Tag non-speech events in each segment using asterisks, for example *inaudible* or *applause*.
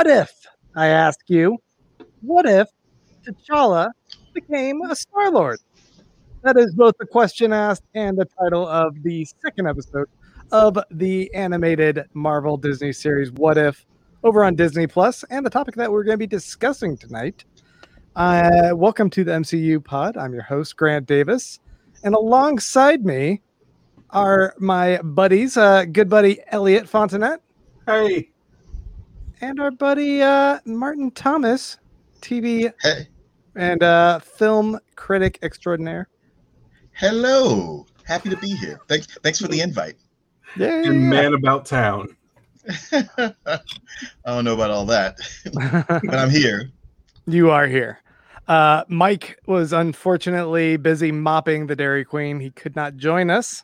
What if, I ask you, what if T'Challa became a Star Lord? That is both the question asked and the title of the second episode of the animated Marvel Disney series What If over on Disney Plus, and the topic that we're going to be discussing tonight. Uh, welcome to the MCU pod. I'm your host, Grant Davis, and alongside me are my buddies, uh, good buddy Elliot Fontanet. Hey. And our buddy uh, Martin Thomas, TV Hey, and uh, film critic extraordinaire. hello. Happy to be here. Thanks, thanks for the invite. Yeah. And man about town. *laughs* I don't know about all that, but I'm here. *laughs* you are here. Uh, Mike was unfortunately busy mopping the Dairy Queen. He could not join us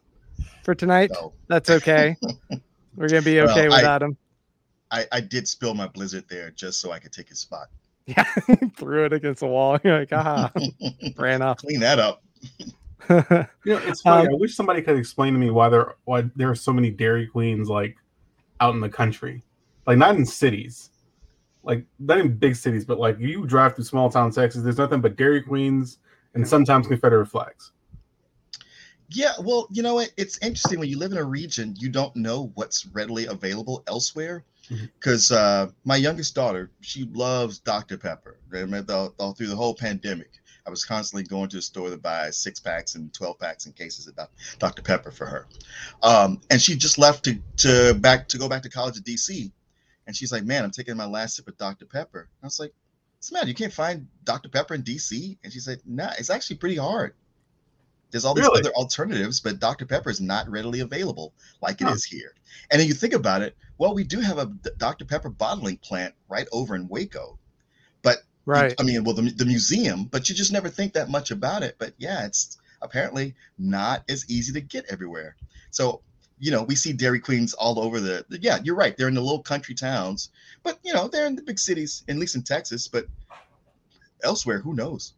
for tonight. So That's okay. *laughs* We're gonna be Well, okay I- without him. I, I did spill my blizzard there just so I could take his spot. Yeah, *laughs* threw it against the wall. *laughs* You're like, ah, *laughs* ran off. Clean that up. You know, it's funny. Um, I wish somebody could explain to me why there why there are so many Dairy Queens like out in the country, like not in cities, like not in big cities, but like you drive through small town Texas. There's nothing but Dairy Queens and sometimes Confederate flags. Yeah, well, you know what? It's interesting when you live in a region, you don't know what's readily available elsewhere. Because uh, my youngest daughter, she loves Dr. Pepper. I remember all, through the whole pandemic, I was constantly going to the store to buy six packs and twelve packs and cases of Dr. Pepper for her. Um, and she just left to to back to go back to college at DC, and she's like, "Man, I'm taking my last sip of Dr. Pepper." I was like, "What's the matter? You can't find Dr. Pepper in DC?" And she said, "Nah, it's actually pretty hard." There's all these Really? other alternatives, but Dr. Pepper is not readily available like it is Huh. here. And then you think about it, well, we do have a Dr. Pepper bottling plant right over in Waco. But right. I mean, well, the, the museum, but you just never think that much about it. But yeah, it's apparently not as easy to get everywhere. So, you know, we see Dairy Queens all over the, the- yeah, you're right. They're in the little country towns, but you know, they're in the big cities, at least in Texas, but elsewhere, who knows?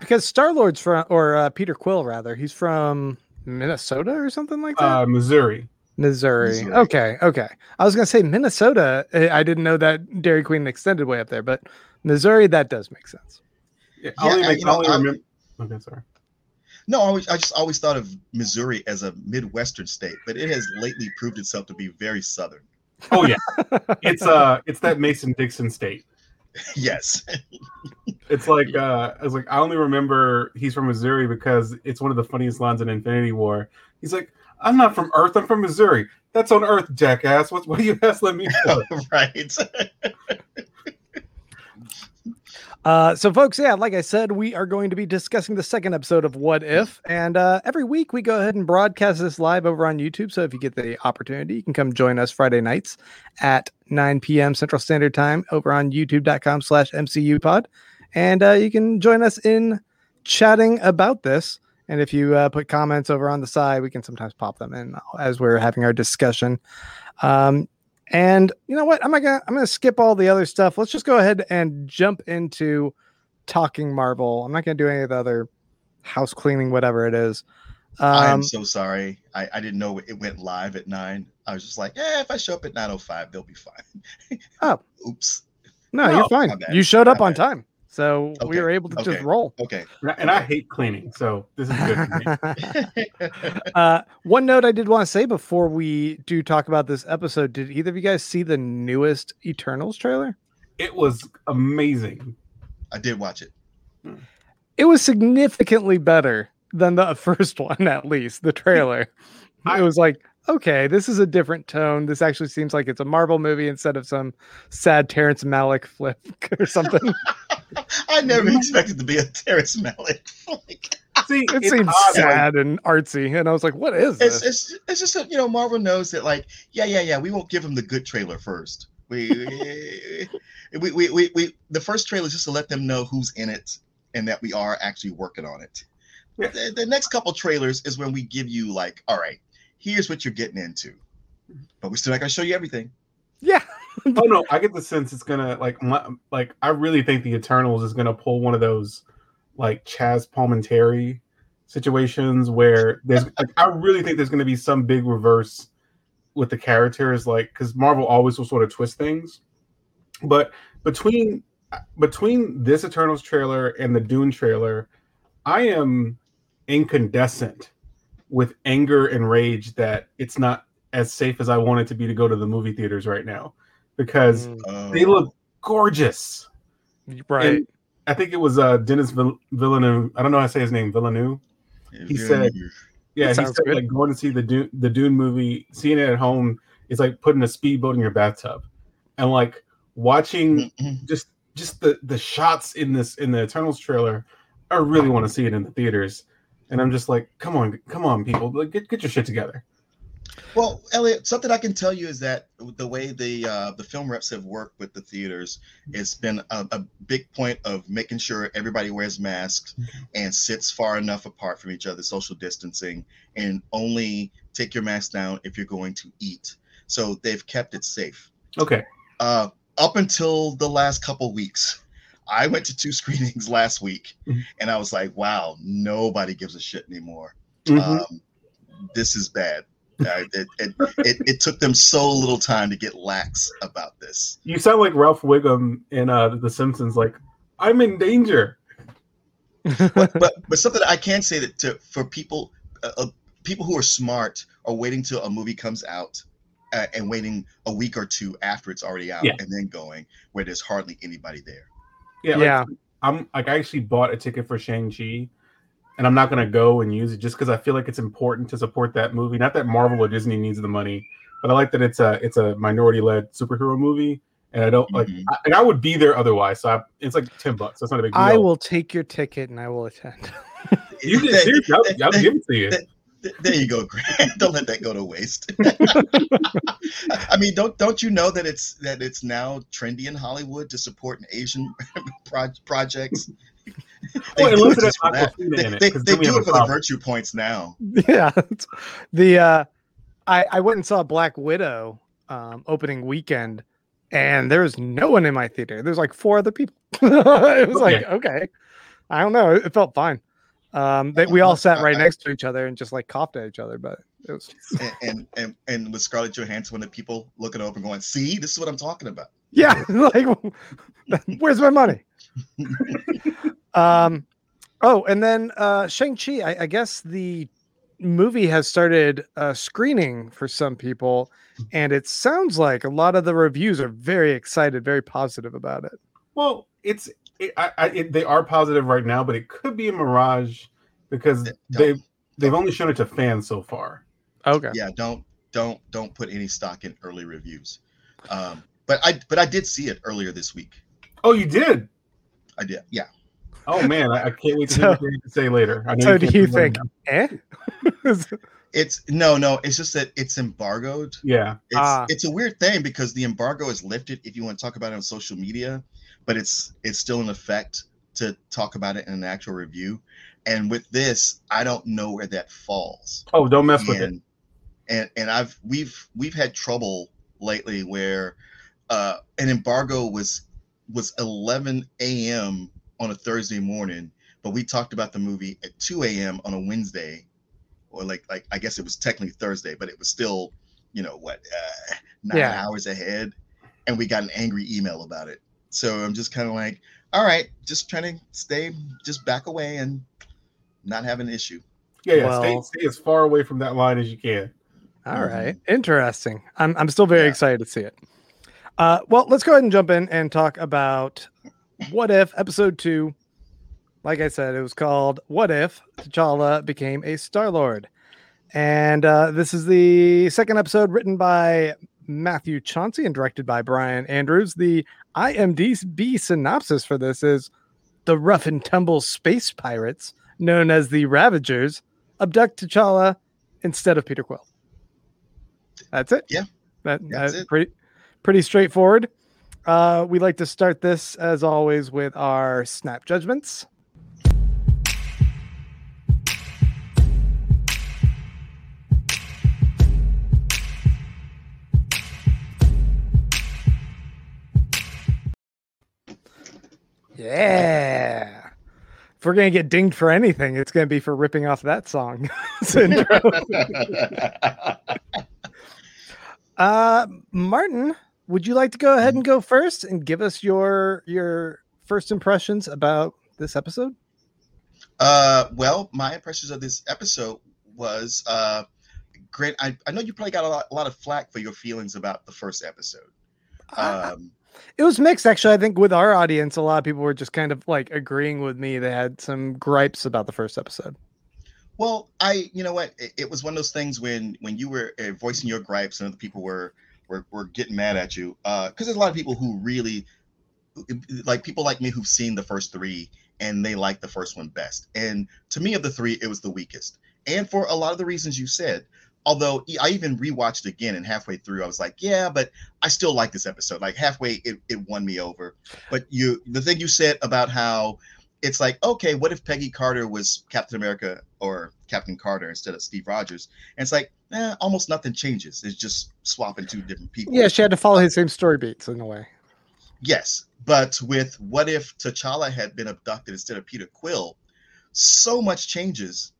Because Star Lord's from, or uh, Peter Quill rather, he's from Minnesota or something like that. Uh, Missouri. Missouri. Missouri. Okay, okay. I was gonna say Minnesota. eh, I didn't know that Dairy Queen extended way up there, but Missouri that does make sense. Yeah, Yeah, I only, I- make, you I know, only I- remember. Okay, sorry. No, I, always, I just always thought of Missouri as a Midwestern state, but it has lately proved itself to be very Southern. Oh yeah, *laughs* it's uh, it's that Mason Dixon state. *laughs* yes. It's like uh, I was like, I only remember he's from Missouri because it's one of the funniest lines in Infinity War. He's like, "I'm not from Earth. I'm from Missouri. That's on Earth, jackass. What? What do you ask? Let me *laughs* know." right. *laughs* Uh, so, folks, yeah, like I said, we are going to be discussing the second episode of What If, and uh, every week we go ahead and broadcast this live over on YouTube. So, if you get the opportunity, you can come join us Friday nights at 9 p.m. Central Standard Time over on YouTube.com/slash MCU Pod, and uh, you can join us in chatting about this. And if you uh, put comments over on the side, we can sometimes pop them in as we're having our discussion. Um, and you know what? I'm gonna I'm gonna skip all the other stuff. Let's just go ahead and jump into talking Marvel. I'm not gonna do any of the other house cleaning, whatever it is. Um, so sorry. I, I didn't know it went live at nine. I was just like, yeah, if I show up at 9.05, they'll be fine. Oh. *laughs* Oops. no, No, you're fine. You showed up on time, so we were able to just roll. Okay. And I, hate cleaning, so this is good for me. *laughs* *laughs* uh, one note I did want to say before we do talk about this episode: Did either of you guys see the newest Eternals trailer? It was amazing. I did watch it. It was significantly better than the *laughs* first one, at least the trailer. I I- was like, okay, this is a different tone. This actually seems like it's a Marvel movie instead of some sad Terrence Malick flip *laughs* or something. *laughs* I never expected to be a Terrence Malick. Like, See, *laughs* it seems odd, like, sad and artsy, and I was like, what is it's, this? it's, it's just that, you know, Marvel knows that, like, yeah, yeah, yeah, we won't give them the good trailer first. We, we, we, we, we, the first trailer is just to let them know who's in it and that we are actually working on it. Yeah. The, the next couple trailers is when we give you, like, all right, here's what you're getting into. But we're still not going to show you everything. yeah, *laughs* oh no, I get the sense it's gonna like my, like I really think the Eternals is gonna pull one of those like Chazz Palminteri situations where there's like I really think there's gonna be some big reverse with the characters like because Marvel always will sort of twist things But between between this Eternals trailer and the Dune trailer, I am incandescent with anger and rage that it's not as safe as I want it to be to go to the movie theaters right now because Mm, they Oh, look gorgeous. right. And I think it was uh, Denis Vill- Villeneuve. I don't know how to say his name. Villeneuve. he said- Yeah, he said good. like going to see the Dune, the Dune movie, seeing it at home is like putting a speedboat in your bathtub, and like watching just just the the shots in this in the Eternals trailer. I really want to see it in the theaters, and I'm just like, come on, come on, people, like, get get your shit together. Well, Elliot, something I can tell you is that the way the uh, the film reps have worked with the theaters, it's been a, a big point of making sure everybody wears masks and sits far enough apart from each other, social distancing, and only take your mask down if you're going to eat. So they've kept it safe. Okay, Uh, up until the last couple weeks, I went to two *laughs* screenings last week, Mhm. and I was like, "Wow, nobody gives a shit anymore." Mhm. um, this is bad. Uh, it, it, it, it took them so little time to get lax about this. you sound like Ralph Wiggum in uh, The Simpsons. Like, I'm in danger. But but something I can say that to, for people uh, uh, people who are smart are waiting till a movie comes out uh, and waiting a week or two after it's already out Yeah. and then going where there's hardly anybody there. Yeah, Yeah. Like, I'm like I actually bought a ticket for Shang Chi, and I'm not gonna go and use it just because I feel like it's important to support that movie. Not that Marvel or Disney needs the money, but I like that it's a it's a minority led superhero movie, and I don't like Mhm. I, and I would be there otherwise. So I, it's like ten bucks. That's not a big deal. I will take your ticket and I will attend. You There- can seriously, I'll, there- I'll give it to you. There- there you go, *laughs* Grant. Don't let that go to waste. *laughs* I mean, don't don't you know that it's that it's now trendy in Hollywood to support an Asian *laughs* pro- projects? Well, They do it it just for that. Awkwafina They, it, they, 'cause they do it a for the virtue points now. yeah. The uh I I went and saw Black Widow um opening weekend and there was no one in my theater. There's like four other people. it was like, okay. I don't know. It, it felt fine. Um they, we all sat right next to each other and just like coughed at each other, but it was *laughs* And, and and and with Scarlett Johansson, when the people looking over and going, "See, this is what I'm talking about." yeah, *laughs* like *laughs* where's my money? um oh, and then uh Shang-Chi, I, I guess the movie has started uh screening for some people, and it sounds like a lot of the reviews are very excited, very positive about it. Well, it's it, I, I, it, they are positive right now, but it could be a mirage because they've they've only shown it to fans so far. Okay. Yeah, don't don't don't put any stock in early reviews. Um, but I but I did see it earlier this week. Oh, you did. I did. Yeah. Oh man, I, I can't wait to *laughs* So- hear what you to say later. I So do you think *laughs* eh? It's no, no. It's just that it's embargoed. Yeah, It's Ah. it's a weird thing because the embargo is lifted if you want to talk about it on social media, but it's it's still in effect to talk about it in an actual review. And with this, I don't know where that falls. Oh, don't mess with it. and, and and I've we've we've had trouble lately where uh, an embargo was was 11 a.m. on a Thursday morning, but we talked about the movie at 2 a.m. on a Wednesday, or like like I guess it was technically Thursday, but it was still you know what uh, nine Yeah. hours ahead, and we got an angry email about it. So I'm just kind of like, all right, just trying to stay, just back away and not have an issue. Yeah, yeah. Well- stay, stay as far away from that line as you can. All Mhm. right. Interesting. I'm I'm still very Yeah. excited to see it. Uh well, let's go ahead and jump in and talk about what if episode 2 like I said, it was called What If T'Challa Became a Star Lord. And uh, this is the second episode written by Matthew Chauncey and directed by Brian Andrews. The IMDb synopsis for this is the rough and tumble space pirates, known as the Ravagers, abduct T'Challa instead of Peter Quill. That's it. Yeah, that, that's that's pretty pretty straightforward. Uh, we like to start this as always with our snap judgments. Yeah. If we're gonna get dinged for anything, it's gonna be for ripping off that song. *laughs* intro. *laughs* Uh, Martin, would you like to go ahead and go first and give us your your first impressions about this episode? Uh, well, my impressions of this episode was uh, great. I, I know you probably got a lot, a lot of flack for your feelings about the first episode. Um, it was mixed, actually. I think with our audience, a lot of people were just kind of like agreeing with me. They had some gripes about the first episode. Well, I, you know what, it, it was one of those things when when you were uh, voicing your gripes and other people were were, were getting mad at you, because uh, there's a lot of people who really like people like me who've seen the first three and they like the first one best. And to me, of the three, it was the weakest, and for a lot of the reasons you said. Although I even rewatched again, and halfway through, I was like, "Yeah, but I still like this episode." Like halfway, it, it won me over. But you, the thing you said about how it's like, okay, what if Peggy Carter was Captain America or Captain Carter instead of Steve Rogers? And it's like, eh, almost nothing changes. It's just swapping two different people. Yeah, she had to follow his same story beats in a way. Yes, but with what if T'Challa had been abducted instead of Peter Quill, so much changes.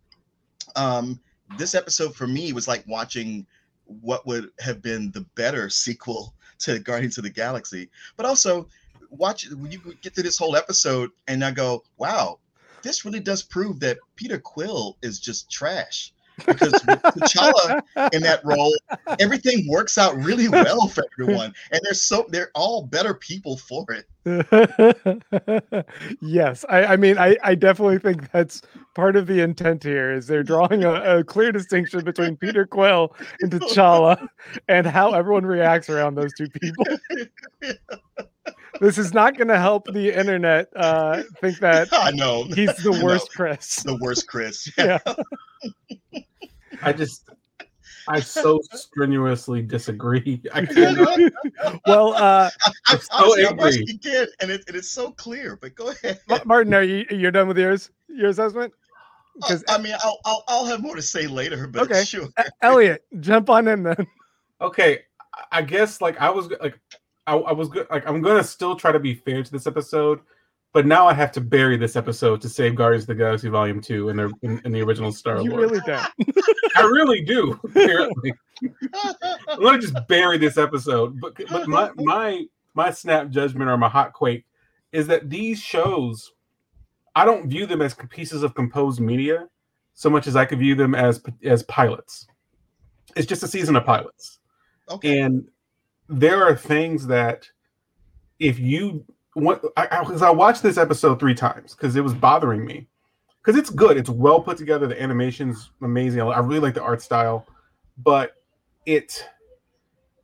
Um, this episode for me was like watching what would have been the better sequel *laughs* to Guardians of the Galaxy, but also watch when you get to this whole episode and I go, wow, this really does prove that Peter Quill is just trash. Because with *laughs* T'Challa in that role, everything works out really well for everyone, and they're so they're all better people for it. *laughs* yes, I, I mean, I, I definitely think that's part of the intent here. Is they're drawing a, a clear distinction between Peter Quill and T'Challa, and how everyone reacts around those two people this is not going to help the internet uh, think that I know he's the *laughs* worst Chris. The worst Chris. *laughs* Yeah. I just I so strenuously disagree. I *laughs* can't. well, uh, I, so angry. Can, and it, it is so clear. But go ahead, Martin. Are you you're done with yours your assessment? Because uh, I mean, I'll, I'll I'll have more to say later. But okay, *laughs* sure. Elliot, jump on in then. Okay, I guess like I was like I, I was good. Like I'm gonna still try to be fair to this episode, but now I have to bury this episode to save Guardians of the Galaxy Volume Two in the in, in the original Star You really do. *laughs* *laughs* I really do. Apparently, I'm gonna just bury this episode. But but my my my snap judgment or my hot quake is that these shows, I don't view them as pieces of composed media so much as I could view them as as pilots. It's just a season of pilots. Okay. And there are things that if you want, because I, I, I, watched this episode three times because it was bothering me. Because it's good, it's well put together. The animation's amazing. I really like the art style, but it,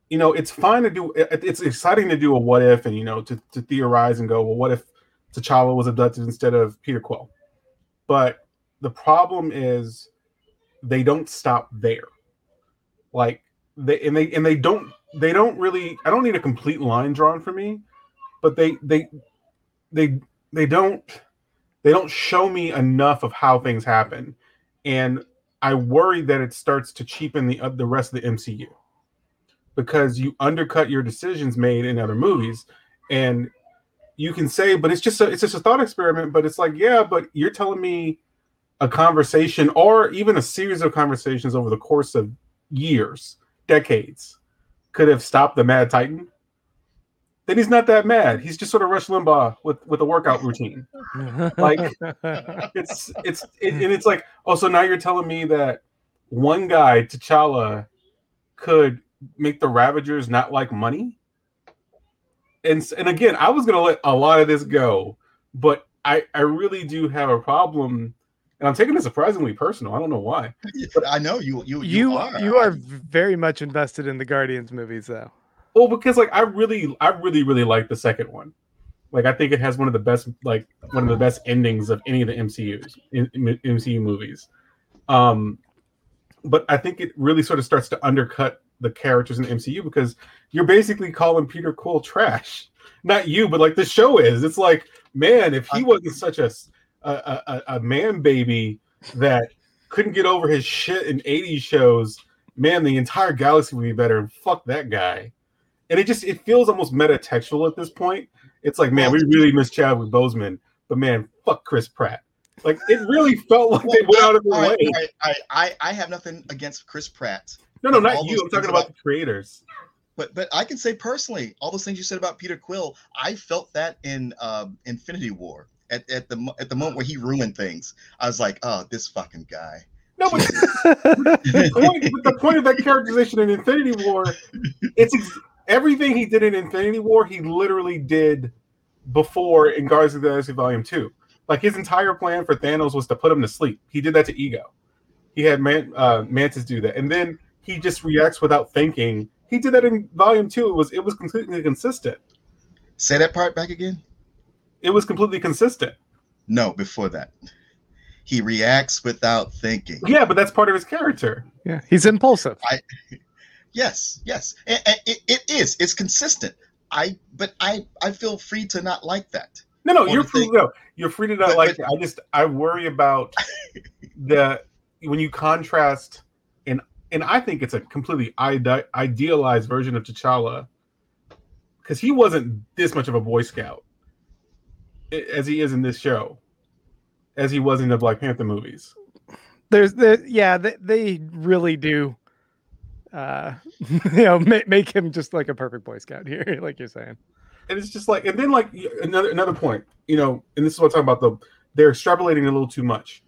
you know, it's fine to do. It, it's exciting to do a what if, and you know, to, to theorize and go, well, what if T'Challa was abducted instead of Peter Quill? But the problem is they don't stop there. Like they and they and they don't they don't really I don't need a complete line drawn for me, but they they they they don't they don't show me enough of how things happen. And I worry that it starts to cheapen the uh, the rest of the MCU because you undercut your decisions made in other movies and you can say but it's just a, it's just a thought experiment but it's like yeah but you're telling me a conversation or even a series of conversations over the course of years decades could have stopped the Mad Titan, then he's not that mad. He's just sort of Rush Limbaugh with with a workout routine. *laughs* like it's it's it, and it's like oh, so now you're telling me that one guy T'Challa could make the Ravagers not like money. And and again, I was gonna let a lot of this go, but I I really do have a problem and I'm taking it surprisingly personal. I don't know why. *laughs* But I know you. You. You. You are, you are very much invested in the Guardians movies, though. Well, because like I really, I really, really like the second one. Like I think it has one of the best, like one of the best endings of any of the MCU's in, in, MCU movies. Um, but I think it really sort of starts to undercut the characters in the MCU because you're basically calling Peter Quill trash. Not you, but like the show is. It's like, man, if he wasn't such a a, a, a man baby that couldn't get over his shit in 80s shows, man, the entire galaxy would be better. And fuck that guy. And it just it feels almost metatextual at this point. It's like, man, we really miss Chadwick Boseman, but man, fuck Chris Pratt. Like it really felt like well, they went out of their way. I, I, I have nothing against Chris Pratt. No, no, not you. I'm talking about, about the creators. but but I can say personally, all those things you said about Peter Quill, I felt that in um, Infinity War. At, at the at the moment where he ruined things, I was like, oh, this fucking guy. No, but *laughs* the point, but the point of that characterization in Infinity War, it's ex- everything he did in Infinity War, he literally did before in Guardians of the Galaxy Volume Two. Like his entire plan for Thanos was to put him to sleep. He did that to Ego. He had Man, uh, Mantis do that, and then he just reacts without thinking. He did that in Volume Two. It was it was completely consistent. Say that part back again. It was completely consistent. No, before that, he reacts without thinking. Yeah, but that's part of his character. yeah, he's impulsive. Yes, yes, and, and it, it is. It's consistent. I but I I feel free to not like that. No, no, you're free think- to go. You're free to not But- like but- it. I just I worry about *laughs* the when you contrast and I think it's a completely ide- idealized version of T'Challa because he wasn't this much of a Boy Scout as he is in this show, as he was in the Black Panther movies. There's the yeah, they, they really do. Uh, *laughs* you know, make, make him just like a perfect Boy Scout here, *laughs* like you're saying. and it's just like and then like another another point you know and this is what i'm talking about the they're extrapolating a little too much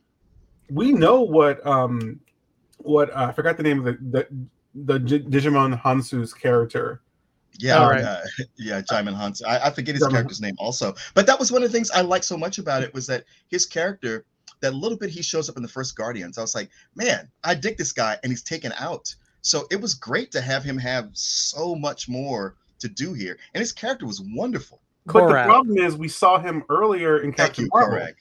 we know what um what uh, i forgot the name of the the, the J- Djimon Hounsou's character Yeah, All right. uh, *laughs* yeah, Djimon Hounsou. I, I forget his Djimon character's name also, but that was one of the things I liked so much about it was that his character, that little bit he shows up in the first Guardians, I was like, man, I dig this guy, and he's taken out. So it was great to have him have so much more to do here, and his character was wonderful. but the problem is we saw him earlier in captain marvel Korath.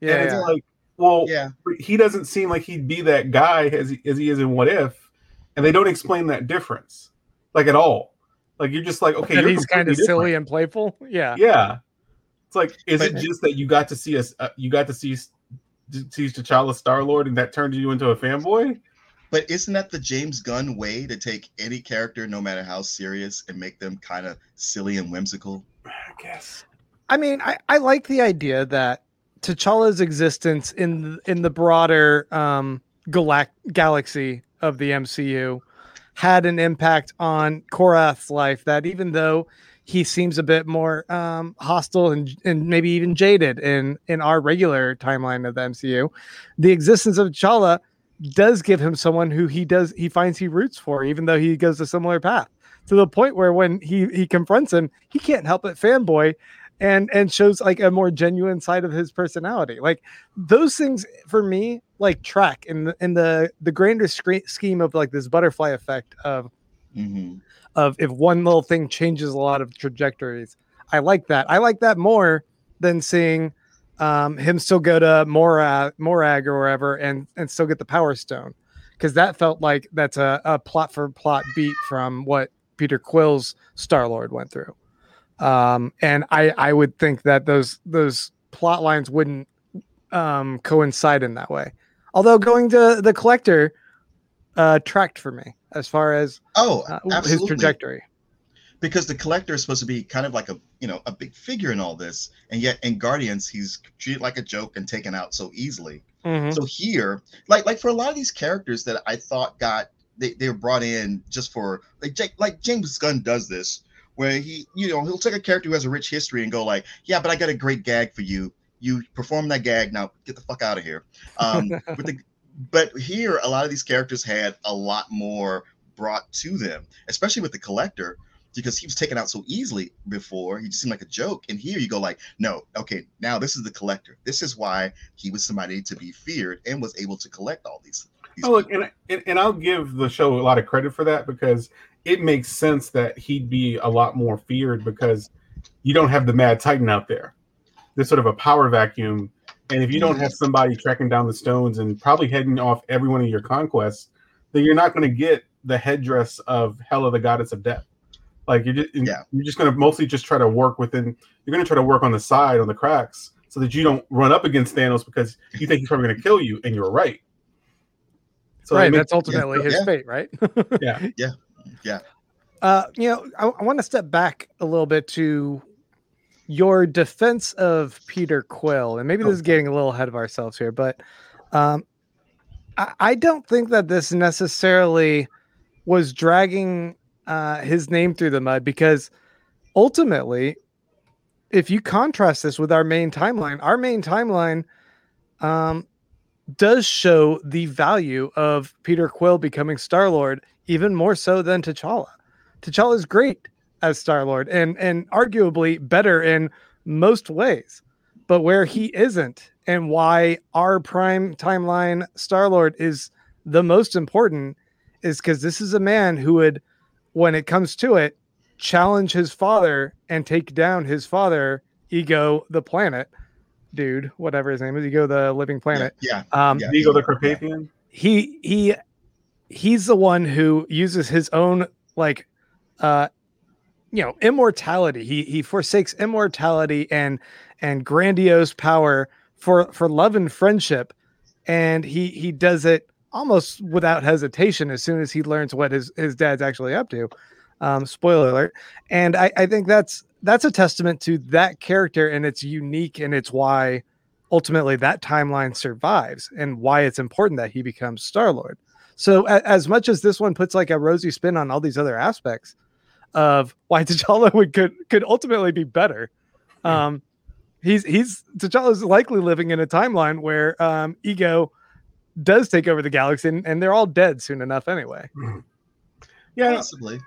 Yeah, and it's yeah. like well Yeah, he doesn't seem like he'd be that guy as he, as he is in what if and they don't explain that difference like at all like you're just like okay you're he's kind of different. silly and playful. Yeah. Yeah. It's like, is it just that you got to see us? Uh, you got to see see T'Challa Star Lord, and that turned you into a fanboy? but isn't that the James Gunn way to take any character, no matter how serious, and make them kind of silly and whimsical? I guess. I mean, I, I like the idea that T'Challa's existence in in the broader um, galac- galaxy of the MCU had an impact on Korath's life. That even though he seems a bit more um, hostile and and maybe even jaded in in our regular timeline of the MCU, the existence of T'Challa does give him someone who he does he finds he roots for, even though he goes a similar path. To the point where when he he confronts him, he can't help but fanboy and and shows like a more genuine side of his personality. Like those things for me like track in the in the the grander scre- scheme of like this butterfly effect of hmm of if one little thing changes a lot of trajectories. I like that. I like that more than seeing um, him still go to Morag, Morag or wherever and and still get the Power Stone, because that felt like that's a, a plot for plot beat from what Peter Quill's Star Lord went through. Um, and I I would think that those those plot lines wouldn't um, coincide in that way. Although going to the Collector uh, tracked for me as far as Oh, uh, his trajectory. because the collector is supposed to be kind of like a you know a big figure in all this, and yet in Guardians he's treated like a joke and taken out so easily. Mhm. So here, like like for a lot of these characters that I thought got they, they were brought in just for like like James Gunn does this, where he you know he'll take a character who has a rich history and go like, yeah, but I got a great gag for you. You perform that gag now, get the fuck out of here. Um, *laughs* with the, but here, a lot of these characters had a lot more brought to them, especially with the collector because he was taken out so easily before. He just seemed like a joke. And here you go like, no, okay, now this is the collector. This is why he was somebody to be feared and was able to collect all these. these Oh, look, and, and and I'll give the show a lot of credit for that because it makes sense that he'd be a lot more feared because you don't have the Mad Titan out there. There's sort of a power vacuum, and if you don't have somebody tracking down the stones and probably heading off every one of your conquests, then you're not going to get the headdress of Hela, the goddess of death. Like you're just Yeah. you're just going to mostly just try to work within. You're going to try to work on the side on the cracks so that you don't run up against Thanos because you think he's probably going to kill you, and you're right. So it right. makes- That's ultimately his yeah. fate, right? Yeah, *laughs* yeah. Uh, you know, I, I want to step back a little bit to your defense of Peter Quill, and maybe this is getting a little ahead of ourselves here, but um, I, I don't think that this necessarily was dragging uh, his name through the mud because ultimately, if you contrast this with our main timeline, our main timeline um, does show the value of Peter Quill becoming Star Lord even more so than T'Challa. T'Challa is great as Star Lord and and arguably better in most ways, but where he isn't, and why our prime timeline Star Lord is the most important, is because this is a man who would, when it comes to it, challenge his father and take down his father, Ego the planet, dude, whatever his name is, Ego the living planet. Yeah. Um, Yeah. Ego the Carpathian. he he he's the one who uses his own like uh you know immortality. He he forsakes immortality and and grandiose power for for love and friendship. And he he does it almost without hesitation as soon as he learns what his his dad's actually up to. Um spoiler alert. And i i think that's that's a testament to that character and it's unique and it's why ultimately that timeline survives and why it's important that he becomes Star Lord. So, a- as much as this one puts like a rosy spin on all these other aspects of why *laughs* T'Challa would could could ultimately be better, um, he's he's T'Challa's likely living in a timeline where um, Ego does take over the galaxy, and, and they're all dead soon enough anyway. *clears throat* Yeah, Possibly.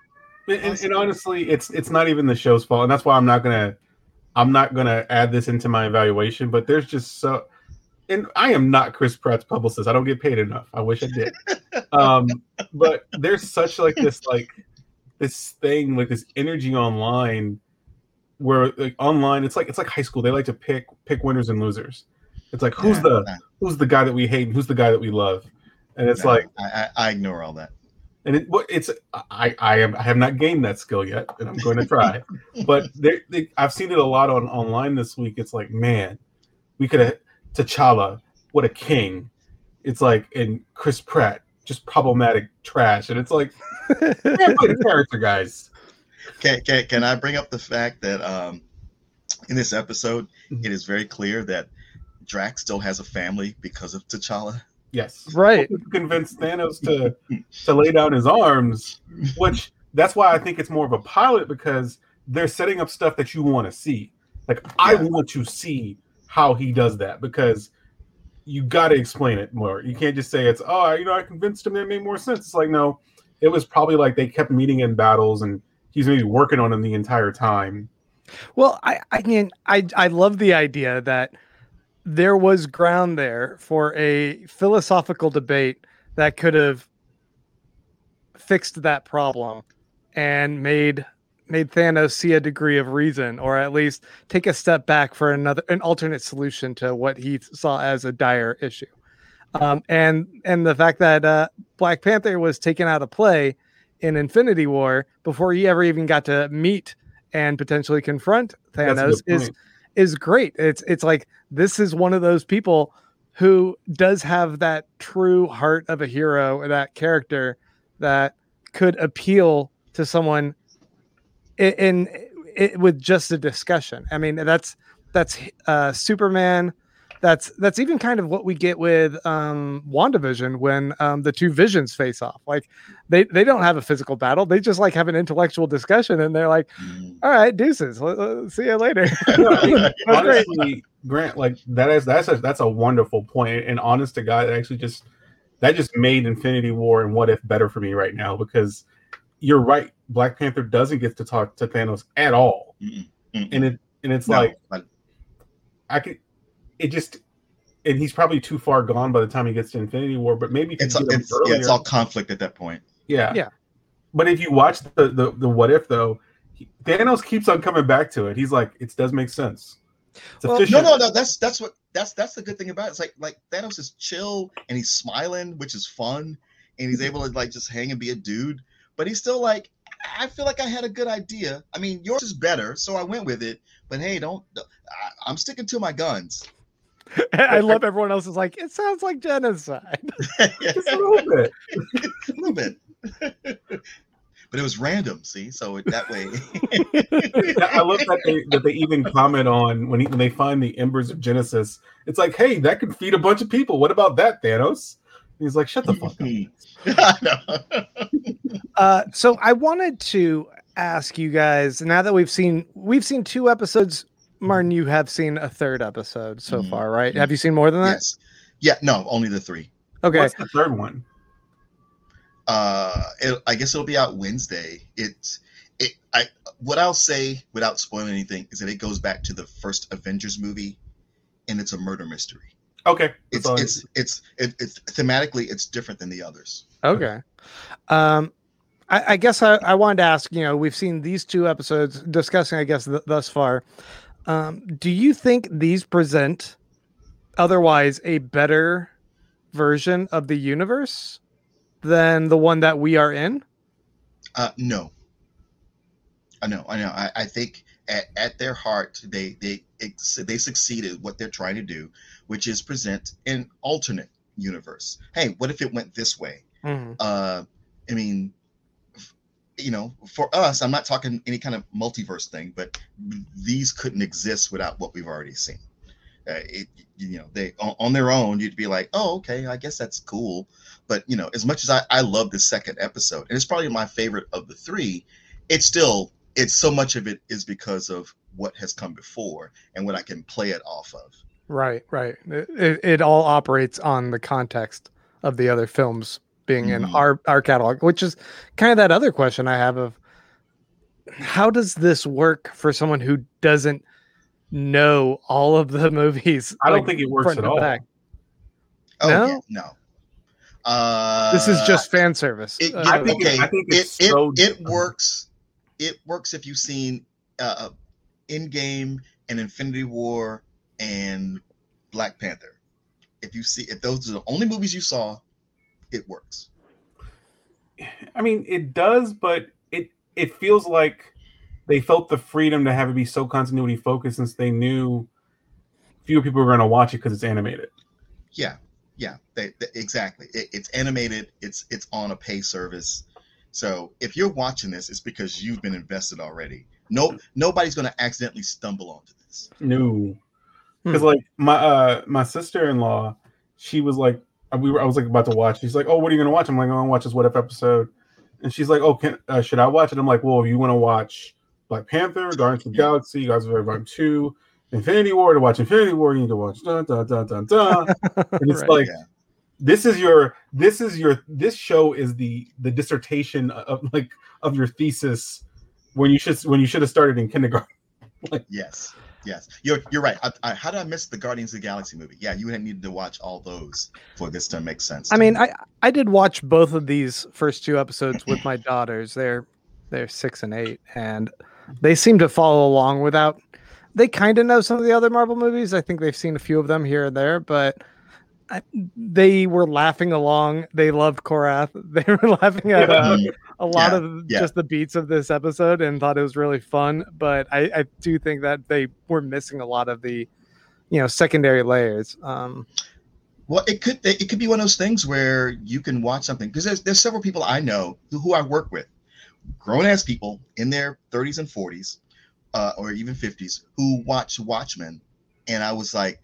and, and, and honestly, it's it's not even the show's fault, and that's why I'm not gonna I'm not gonna add this into my evaluation. But there's just so, and I am not Chris Pratt's publicist. I don't get paid enough. I wish I did. um, but there's such like this like this thing like this energy online where like online it's like it's like high school. They like to pick pick winners and losers. It's like who's Yeah, the who's the guy that we hate and who's the guy that we love, and it's like I, I, I ignore all that. and it, what it's I I am I have not gained that skill yet, and I'm going to try. *laughs* but they, I've seen it a lot on online this week. It's like, man, we could have T'Challa, what a king. It's like, and Chris Pratt, just problematic trash, and it's like, yeah, play the character, guys. Can, can, can I bring up the fact that um, in this episode, Mhm. it is very clear that Drax still has a family because of T'Challa? Yes, Right. Convince Thanos to to lay down his arms, which that's why I think it's more of a pilot because they're setting up stuff that you want to see. Like I want to see how he does that because you got to explain it more. You can't just say it's oh you know I convinced him that made more sense. It's like no, it was probably like they kept meeting in battles and he's maybe working on them the entire time. Well, I I mean I I love the idea that there was ground there for a philosophical debate that could have fixed that problem and made made Thanos see a degree of reason or at least take a step back for another an alternate solution to what he saw as a dire issue. Um, and and the fact that uh, Black Panther was taken out of play in Infinity War before he ever even got to meet and potentially confront Thanos is is great. It's it's like this is one of those people who does have that true heart of a hero, or that character that could appeal to someone in, in, i- with just a discussion. I mean, that's that's uh, Superman. That's that's even kind of what we get with um, Wandavision when um, the two visions face off. Like they they don't have a physical battle; they just like have an intellectual discussion, and they're like, Mm. "All right, deuces, let- let- see you later." *laughs* No, I mean, *laughs* That's great. honestly, Grant, like that is that's a that's a wonderful point. And honest to God, that actually just that just made Infinity War and What If better for me right now because you're right. Black Panther doesn't get to talk to Thanos at all, Mm-mm. Mm-mm. and it and it's No, like but I could it just and he's probably too far gone by the time he gets to Infinity War. But maybe it's, get him it's, yeah, it's all conflict at that point. yeah. Yeah. But if you watch the the, the What If though, he, Thanos keeps on coming back to it. He's like, it does make sense. It's Well. No, no, no. That's that's what that's that's the good thing about it. It's like like Thanos is chill and he's smiling, which is fun, and he's mm-hmm. able to like just hang and be a dude. But he's still like, I feel like I had a good idea. I mean, yours is better, so I went with it. But hey, don't. I, I'm sticking to my guns. *laughs* I love everyone else is like, it sounds like genocide. *laughs* Just a little bit. *laughs* a little bit. but it was random, see? So it, that way. I love that they that they even comment on when he, when they find the embers of Genesis. It's like, hey, that could feed a bunch of people. What about that, Thanos? He's like, shut the fuck up. *laughs* I know. Uh, so I wanted to ask you guys now that we've seen we've seen two episodes. Martin, you have seen a third episode so Mhm. far, right? Have you seen more than that? yes. Yeah. No, only the three. Okay. What's the third one? uh it, i guess it'll be out wednesday it's it i what i'll say without spoiling anything is that it goes back to the first avengers movie and it's a murder mystery Okay. that's it's it's it's it's thematically it's different than the others Okay. Um, I, I guess I, I wanted to ask. You know, we've seen these two episodes discussing. I guess th- thus far, um, do you think these present otherwise a better version of the universe than the one that we are in? uh no i know i know i, I think at, at their heart they they ex- they succeeded what they're trying to do which is present an alternate universe. Hey what if it went this way? Uh i mean you know for us i'm not talking any kind of multiverse thing but these couldn't exist without what we've already seen. Uh, it you know they on, on their own you'd be like oh okay i guess that's cool. But you know as much as i i love the second episode and it's probably my favorite of the three it's still it's so much of it is because of what has come before and what i can play it off of Right, right. It, it, it all operates on the context of the other films being in Mhm. our our catalog, which is kind of that other question I have of how does this work for someone who doesn't know all of the *laughs* movies? I don't like, think it works at all. back? oh No? yeah no uh This is just fan service. it, Uh, I think it- okay, I think it, it's it, so- it works. It works if you've seen uh, Endgame and Infinity War and Black Panther. If you see, if those are the only movies you saw, it works. I mean, it does, but it it feels like they felt the freedom to have it be so continuity focused since they knew fewer people were going to watch it because it's animated. Yeah, yeah, they, they- exactly. It, it's animated. It's it's on a pay service. So if you're watching this, it's because you've been invested already. No, nobody's going to accidentally stumble onto this. No, because Hmm. like my uh my sister in law, she was like, uh, we were I was like about to watch. She's like, oh, what are you going to watch? I'm like, I'm to watch this what if episode, and she's like, oh, can, uh, should I watch it? I'm like, well, if you want to watch Black Panther, Guardians of the Galaxy, You Guys of Everyone Two, Infinity War, to watch Infinity War, you need to watch dun dun dun dun dun. *laughs* and it's Right. like Yeah. this is your this is your this show is the the dissertation of like of your thesis when you should when you should have started in kindergarten *laughs* like Yes, yes, you're you're right. I, I, how did I miss the Guardians of the Galaxy movie? Yeah, you needed to watch all those for this to make sense. I mean, me. I I did watch both of these first two episodes with my daughters. They're they're six and eight, and they seem to follow along without. They kind of know some of the other Marvel movies. I think they've seen a few of them here and there, but I, they were laughing along. They loved Korath. *laughs* They were laughing at uh, a lot Yeah, of yeah. just the beats of this episode and thought it was really fun. But I, I do think that they were missing a lot of the, you know, secondary layers. Um, well, it could it could be one of those things where you can watch something because there's there's several people I know who, who I work with, grown ass people in their 30s and 40s, uh, or even 50s who watch Watchmen, and I was like,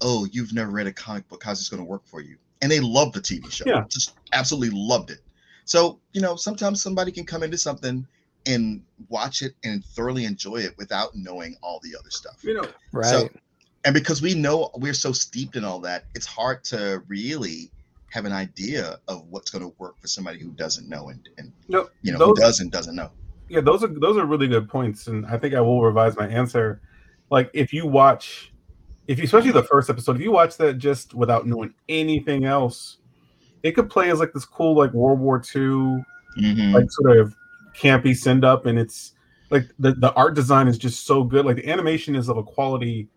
oh, you've never read a comic book. How's this going to work for you? And they loved the TV show. Yeah. Just absolutely loved it. So you know, sometimes somebody can come into something and watch it and thoroughly enjoy it without knowing all the other stuff. you know right. So- and because we know we're so steeped in all that, it's hard to really have an idea of what's going to work for somebody who doesn't know and, and no you know those who does and doesn't know. yeah those are those are really good points and i think i will revise my answer like if you watch if you especially the first episode if you watch that just without knowing anything else it could play as like this cool like world war ii Mhm. like sort of campy send up and it's like the, the art design is just so good like the animation is of a quality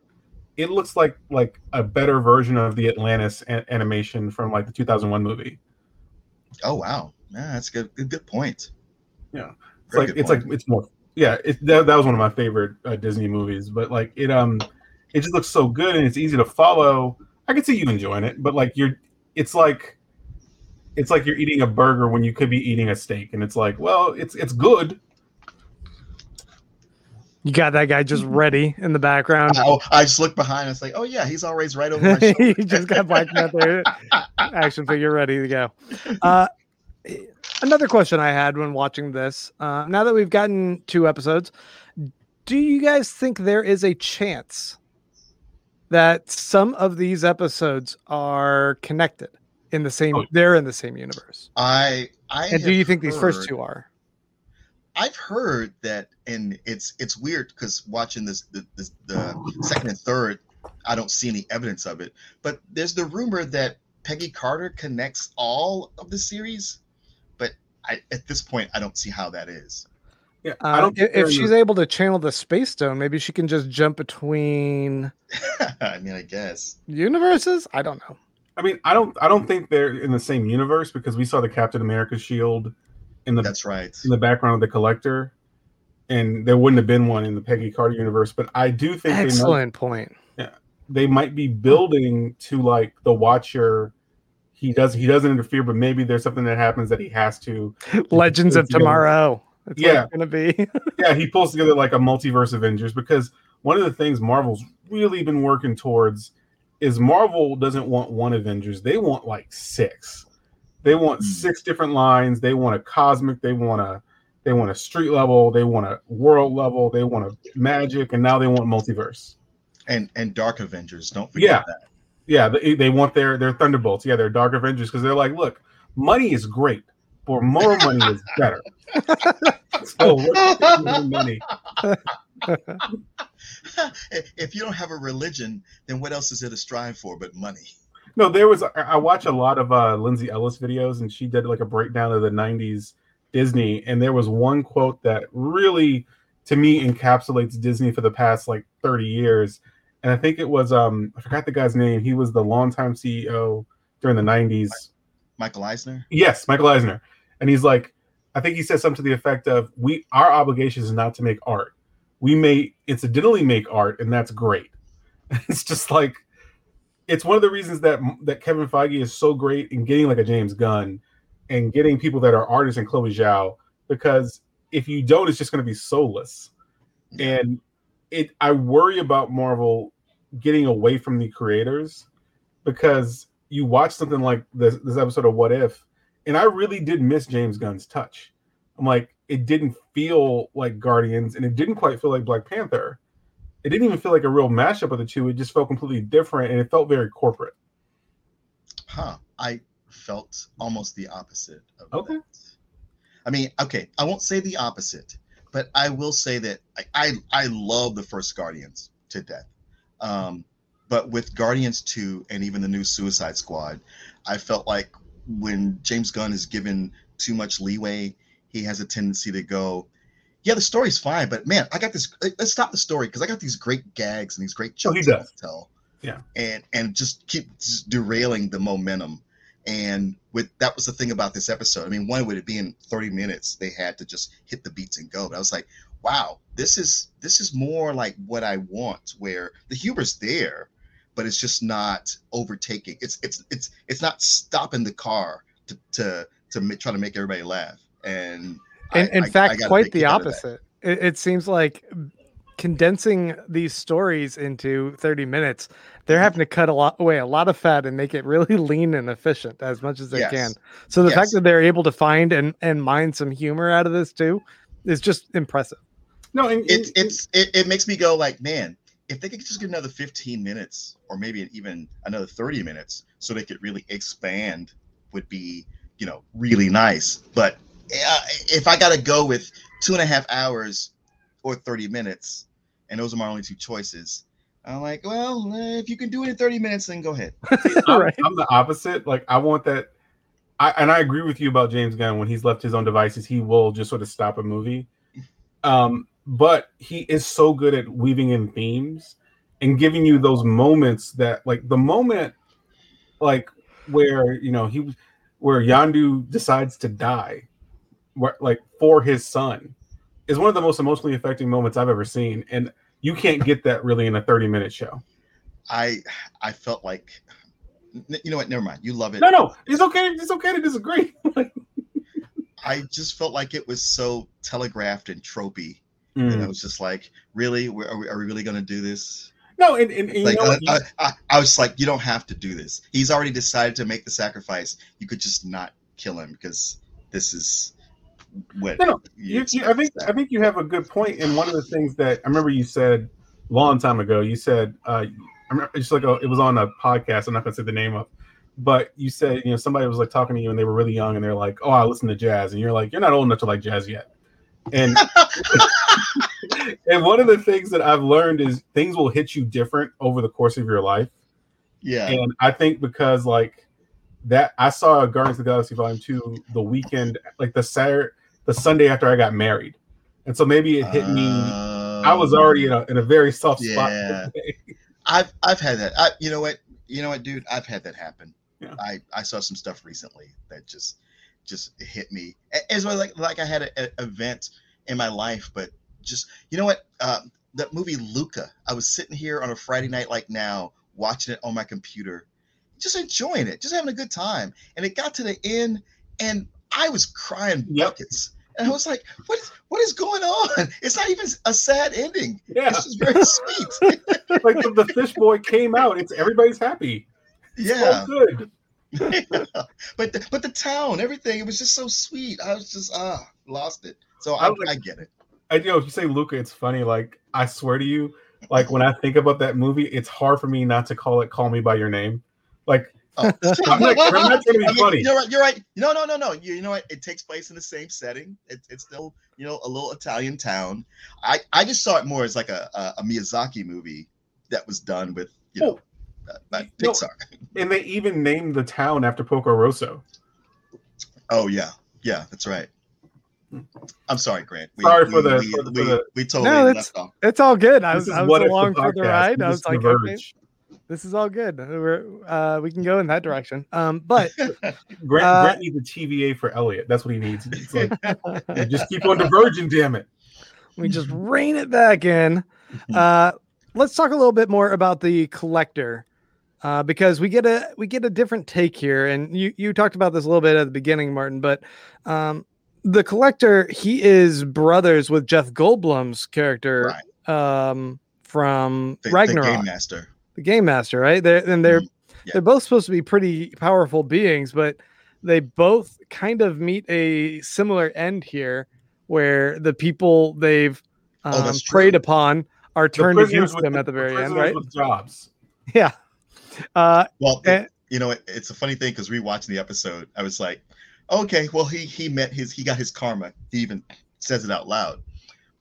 it looks like like a better version of the atlantis a- animation from like the 2001 movie oh wow, yeah, that's a good. Good, good point. Yeah. it's Very like it's point. like it's more yeah it, that, that was one of my favorite uh, disney movies but like it um it just looks so good and it's easy to follow i can see you enjoying it but like you're it's like it's like you're eating a burger when you could be eating a steak and it's like well it's it's good You got that guy just ready in the background. Oh, I just look behind. And it's like, oh yeah, he's always right over my *laughs* shoulder. you just got Black Panther *laughs* action figure ready to go. Uh, another question I had when watching this. Uh, now that we've gotten two episodes, do you guys think there is a chance that some of these episodes are connected in the same? Oh. They're in the same universe. I I And do you think these first two are? I've heard that, and it's it's weird because watching this the, this the second and third, I don't see any evidence of it. But there's the rumor that Peggy Carter connects all of the series, but I, at this point, I don't see how that is. Yeah, I Uh, don't. if, if she's able to channel the space stone, maybe she can just jump between *laughs* I mean, I guess. universes. I don't know. I mean, I don't. I don't think they're in the same universe because we saw the Captain America shield in the That's right. in the background of the Collector, and there wouldn't have been one in the Peggy Carter universe. But I do think they might, Excellent point. they might be building to like the Watcher. He does. He doesn't interfere, but maybe there's something that happens that he has to. *laughs* Legends of together. Tomorrow. That's Yeah. what gonna be. *laughs* yeah, he pulls together like a multiverse Avengers because one of the things Marvel's really been working towards is Marvel doesn't want one Avengers, they want like six. They want Hmm. six different lines. They want a cosmic, they want a they want a street level, they want a world level, they want a magic, and now they want multiverse. And and Dark Avengers, don't forget Yeah. that. Yeah, they, they want their their Thunderbolts. Yeah, their Dark Avengers because they're like, look, money is great, but more money is better. *laughs* so more money. *laughs* if you don't have a religion, then what else is there to strive for but money? No, there was. I- I watch a lot of uh, Lindsay Ellis videos, and she did like a breakdown of the '90s Disney, and there was one quote that really, to me, encapsulates Disney for the past like 30 years. And I think it was um I forgot the guy's name. He was the longtime CEO during the '90s. Michael Eisner? Yes, Michael Eisner, and he's like, I think he said something to the effect of, "We our obligation is not to make art. We may incidentally make art, and that's great." *laughs* it's just like it's one of the reasons that that Kevin Feige is so great in getting like a James Gunn and getting people that are artists and Chloe Zhao because if you don't, it's just going to be soulless. And it, I worry about Marvel getting away from the creators because you watch something like this this episode of What If, and I really did miss James Gunn's touch. I'm like, it didn't feel like Guardians, and it didn't quite feel like Black Panther. It didn't even feel like a real mashup of the two. It just felt completely different, and it felt very corporate. Huh. I felt almost the opposite of Okay. that. I mean, okay, I won't say the opposite, but I will say that I I, I love the first Guardians to death. Um, but with Guardians 2 and even the new Suicide Squad, I felt like when James Gunn is given too much leeway, he has a tendency to go, yeah, the story's fine, but man, I got this. Uh, let's stop the story because I got these great gags and these great Oh, jokes want to tell. Yeah. and and just keep just derailing the momentum. And with that was the thing about this episode. I mean, one would it be in 30 minutes, they had to just hit the beats and go. But I was like, wow, this is this is more like what I want, where the humor's there, but it's just not overtaking. It's it's it's it's not stopping the car to to to ma- try to make everybody laugh. And I- In, in I- I fact, got a quite the kick out of that. opposite. It, it seems like condensing these stories into 30 minutes, they're having to cut a lot away a lot of fat and make it really *laughs* lean and efficient as much as they Yes. can. So the fact that they're able to find and, and mine some humor out of this too is just impressive. No, and, it, it's it, it makes me go like man if they could just get another 15 minutes or maybe even another 30 minutes so they could really expand would be you know really nice but uh, if i gotta go with two and a half hours or 30 minutes and those are my only two choices i'm like well uh, if you can do it in 30 minutes then go ahead *laughs* I'm, right. I'm the opposite. Like I want that. I and I agree with you about James Gunn. When he's left his own devices, he will just sort of stop a movie. Um, but he is so good at weaving in themes and giving you those moments that, like the moment, like where you know he, where Yondu decides to die, where, like for his son, is one of the most emotionally affecting moments I've ever seen, and you can't get that really in a thirty minute show. i i felt like you know what never mind you love it No, no, it's okay. It's okay to disagree. *laughs* I just felt like it was so telegraphed and tropey And Mm. I was just like, really? We're- we, are we really going to do this? No, and, and, and you know I? I, I, I was like, you don't have to do this. He's already decided to make the sacrifice. You could just not kill him because this is what. No, no, you you, I think. I think you have a good point. And one of the things that I remember you said a long time ago, you said uh, I remember it's like a, it was on a podcast. I'm not going to say the name of, but you said you know somebody was like talking to you and they were really young and they're like, oh, I listen to jazz, and you're like, you're not old enough to like jazz yet. And and one of the things that I've learned is things will hit you different over the course of your life. yeah. And I think because like that, I saw Guardians of the Galaxy Volume Two the weekend, like the Saturday, the Sunday after I got married, and so maybe it hit me. I was already in a, in a very soft spot. Yeah. that. I've I've had that. I, you know what? You know what, dude? I've had that happen. Yeah. I I saw some stuff recently that just just hit me. As well, like like I had an event in my life, but just you know what? Um, that movie Luca. I was sitting here on a Friday night like now, watching it on my computer, just enjoying it, just having a good time. And it got to the end, and I was crying Yep. buckets. And I was like, "What? is- What is going on? *laughs* It's not even a sad ending. Yeah, It's just very sweet." *laughs* like the, the fish boy came out. It's everybody's happy. It's yeah. good. *laughs* but the, but the town, everything, it was just so sweet. I was just ah lost it. So I I, like- I get it. I you know if you say Luca, it's funny. Like I swear to you, like when I think about that movie, it's hard for me not to call it "Call Me by Your Name." Like Oh. *laughs* I'm not, I'm not trying to be *laughs* I mean, funny. You're right. You're right. No, no, no, no. You, you know what? It takes place in the same setting. It, it's still you know a little Italian town. I I just saw it more as like a a, a Miyazaki movie that was done with you know uh, uh, No. Pixar. And they even named the town after Porco Rosso. Oh yeah, yeah, that's right. I'm sorry, Grant. We, Sorry for the- we, for the- we, for the- we totally No, it's- left off. It's all good. I This was, is I what was the along for the ride. I was like, okay, this is all good. We're uh, we can go in that direction. Um, but *laughs* Grant, Uh, Grant needs a TVA for Elliot. That's what he needs. It's like, yeah, just keep on diverging, damn it. we just rein it back in. *laughs* Uh, let's talk a little bit more about the collector, uh, because we get a we get a different take here, and you you talked about this a little bit at the beginning, Martin. But um, the collector he is brothers with Jeff Goldblum's character um, from The, the Ragnarok, game master. the game master, right? They're and they're Mhm. Yeah. they're both supposed to be pretty powerful beings, but they both kind of meet a similar end here, where the people they've um, Oh, preyed upon are turned against them the- at the very end, right? With jobs. Yeah. Uh, Well, Eh. you know, it, it's a funny thing because rewatching the episode, I was like, okay, well, he he met his he got his karma. He even says it out loud.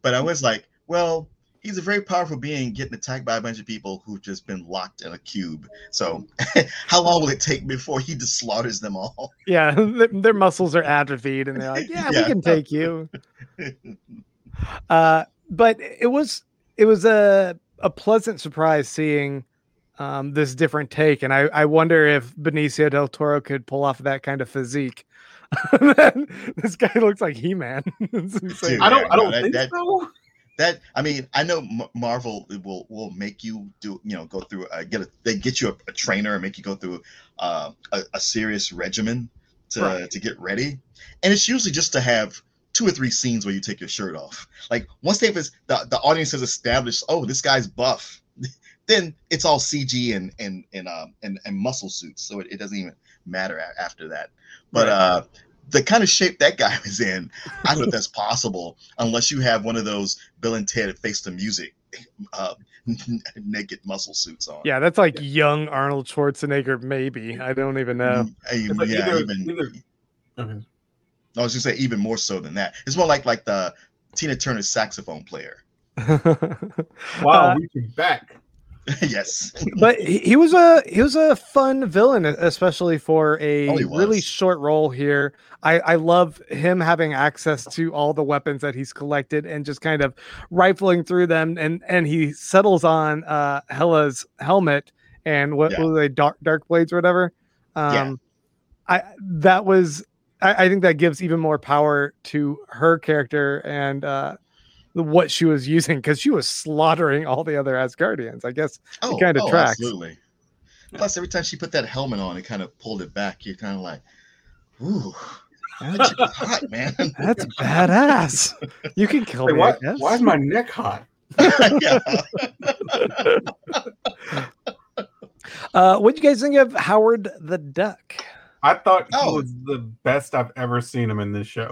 But I was like, well, he's a very powerful being getting attacked by a bunch of people who've just been locked in a cube. So *laughs* how long will it take before he just slaughters them all? yeah, *laughs* their, their muscles are atrophied, and they're like, "Yeah, we can take you." *laughs* Uh, but it was it was a a pleasant surprise seeing um, this different take, and I I wonder if Benicio del Toro could pull off that kind of physique. *laughs* this guy looks like He Man. *laughs* I don't. I don't that- think that- so. that I mean, I know Marvel will will make you do you know go through uh, get a they get you a, a trainer and make you go through uh, a, a serious regimen to Right. to get ready, and it's usually just to have two or three scenes where you take your shirt off. Like once they've es- the the audience has established, oh, this guy's buff, then it's all CG and and and um and, and muscle suits, so it, it doesn't even matter a- after that. But Right. uh, the kind of shape that guy *laughs* was in, I don't know if that's possible unless you have one of those Bill and Ted Face the Music uh, *laughs* naked muscle suits on. yeah, that's like young Arnold Schwarzenegger. Maybe I don't even know. Mm, even- It's like yeah, either- even either- Okay. I was gonna say even more so than that. It's more like like the Tina Turner saxophone player. *laughs* Wow, Uh, reaching back. *laughs* yes. but he, was a he was a fun villain, especially for a Oh, really short role here. I I love him having access to all the weapons that he's collected and just kind of rifling through them, and and he settles on uh Hela's helmet and what Yeah. were they dark dark blades or whatever. Um, I that was I, I think that gives even more power to her character and uh what she was using because she was slaughtering all the other Asgardians. I guess Oh, kinda oh, tracks. absolutely. Plus, every time she put that helmet on it kind of pulled it back, you're kind of like, ooh. That's hot, man. *laughs* That's badass. You can kill Like, me. why, I guess. why is my neck hot? *laughs* Uh, what do you guys think of Howard the Duck? I thought he Oh. was the best I've ever seen him in this show.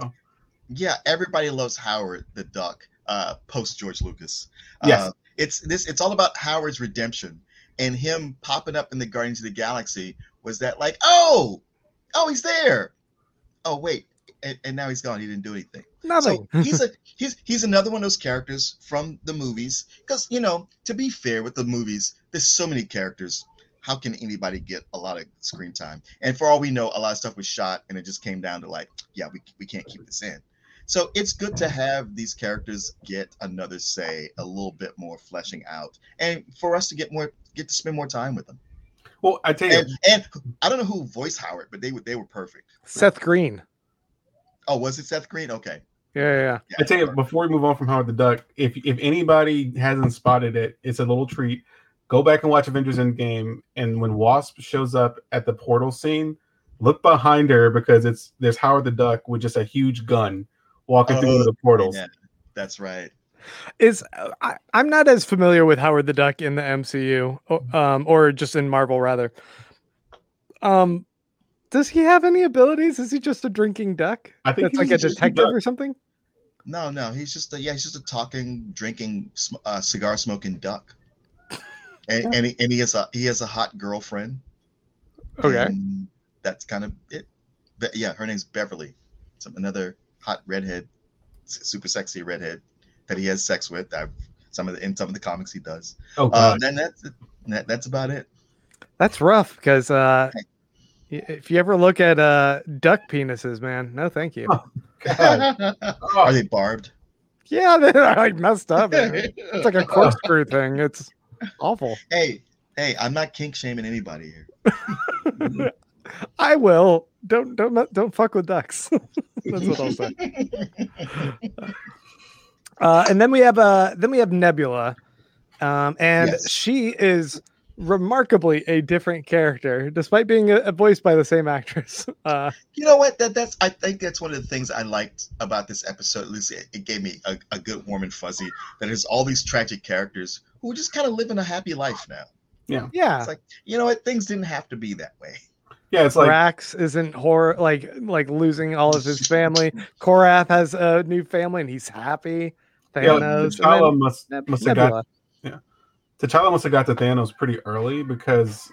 Yeah, everybody loves Howard the Duck. Uh, post George Lucas. Yes. Uh, it's this. It's all about Howard's redemption and him popping up in the Guardians of the Galaxy. Was that like, oh, oh, he's there? Oh wait, and, and now he's gone. He didn't do anything. Nothing. So he's *laughs* a he's he's another one of those characters from the movies. Because you know, to be fair with the movies, there's so many characters. How can anybody get a lot of screen time? And for all we know, a lot of stuff was shot, and it just came down to like, yeah, we we can't keep this in. So it's good to have these characters get another say, a little bit more fleshing out, and for us to get more get to spend more time with them. Well, I tell you, And, and I don't know who voiced Howard, but they were they were perfect. Seth Green. Oh, was it Seth Green? Okay. Yeah, yeah, yeah. Yeah, I tell you, before we move on from Howard the Duck, if if anybody hasn't spotted it, it's a little treat. Go back and watch Avengers Endgame, and when Wasp shows up at the portal scene, look behind her because it's there's Howard the Duck with just a huge gun walking through Oh, the portals. Yeah, that's right. Is uh, I, I'm not as familiar with Howard the Duck in the MCU, o- um, or just in Marvel rather. Um, does he have any abilities? Is he just a drinking duck? I think That's like a detective duck. or something. No, no, he's just a yeah, he's just a talking, drinking, uh, cigar smoking duck. *laughs* And and he, and he has a he has a hot girlfriend. Okay. and that's kind of it. But yeah, her name's Beverly. Some another hot redhead, super sexy redhead that he has sex with. I've, some of the in some of the comics he does. Oh, Uh, God. and that's that, that's about it. That's rough because uh, if you ever look at uh, duck penises, man, no, thank you. *laughs* Oh. God. *laughs* Are they barbed? Yeah, *laughs* they're like messed up. man. It's like a corkscrew thing. It's awful. hey, hey, I'm not kink shaming anybody here. I will. Don't don't don't fuck with ducks. *laughs* That's what I'll say. *laughs* Uh, and then we have uh then we have Nebula, um, and Yes. she is remarkably a different character, despite being uh voiced by the same actress. *laughs* Uh, You know what? That that's I think that's one of the things I liked about this episode. At least it, it gave me a, a good warm and fuzzy. That there's all these tragic characters who are just kind of living a happy life now. Yeah, yeah, It's like you know what? Things didn't have to be that way. Yeah, it's like Drax isn't horror like like losing all of his family. Korath has a new family and he's happy. yeah, Thanos, T'Challa and must Neb- must have got Nebula. T'Challa must have got to Thanos pretty early because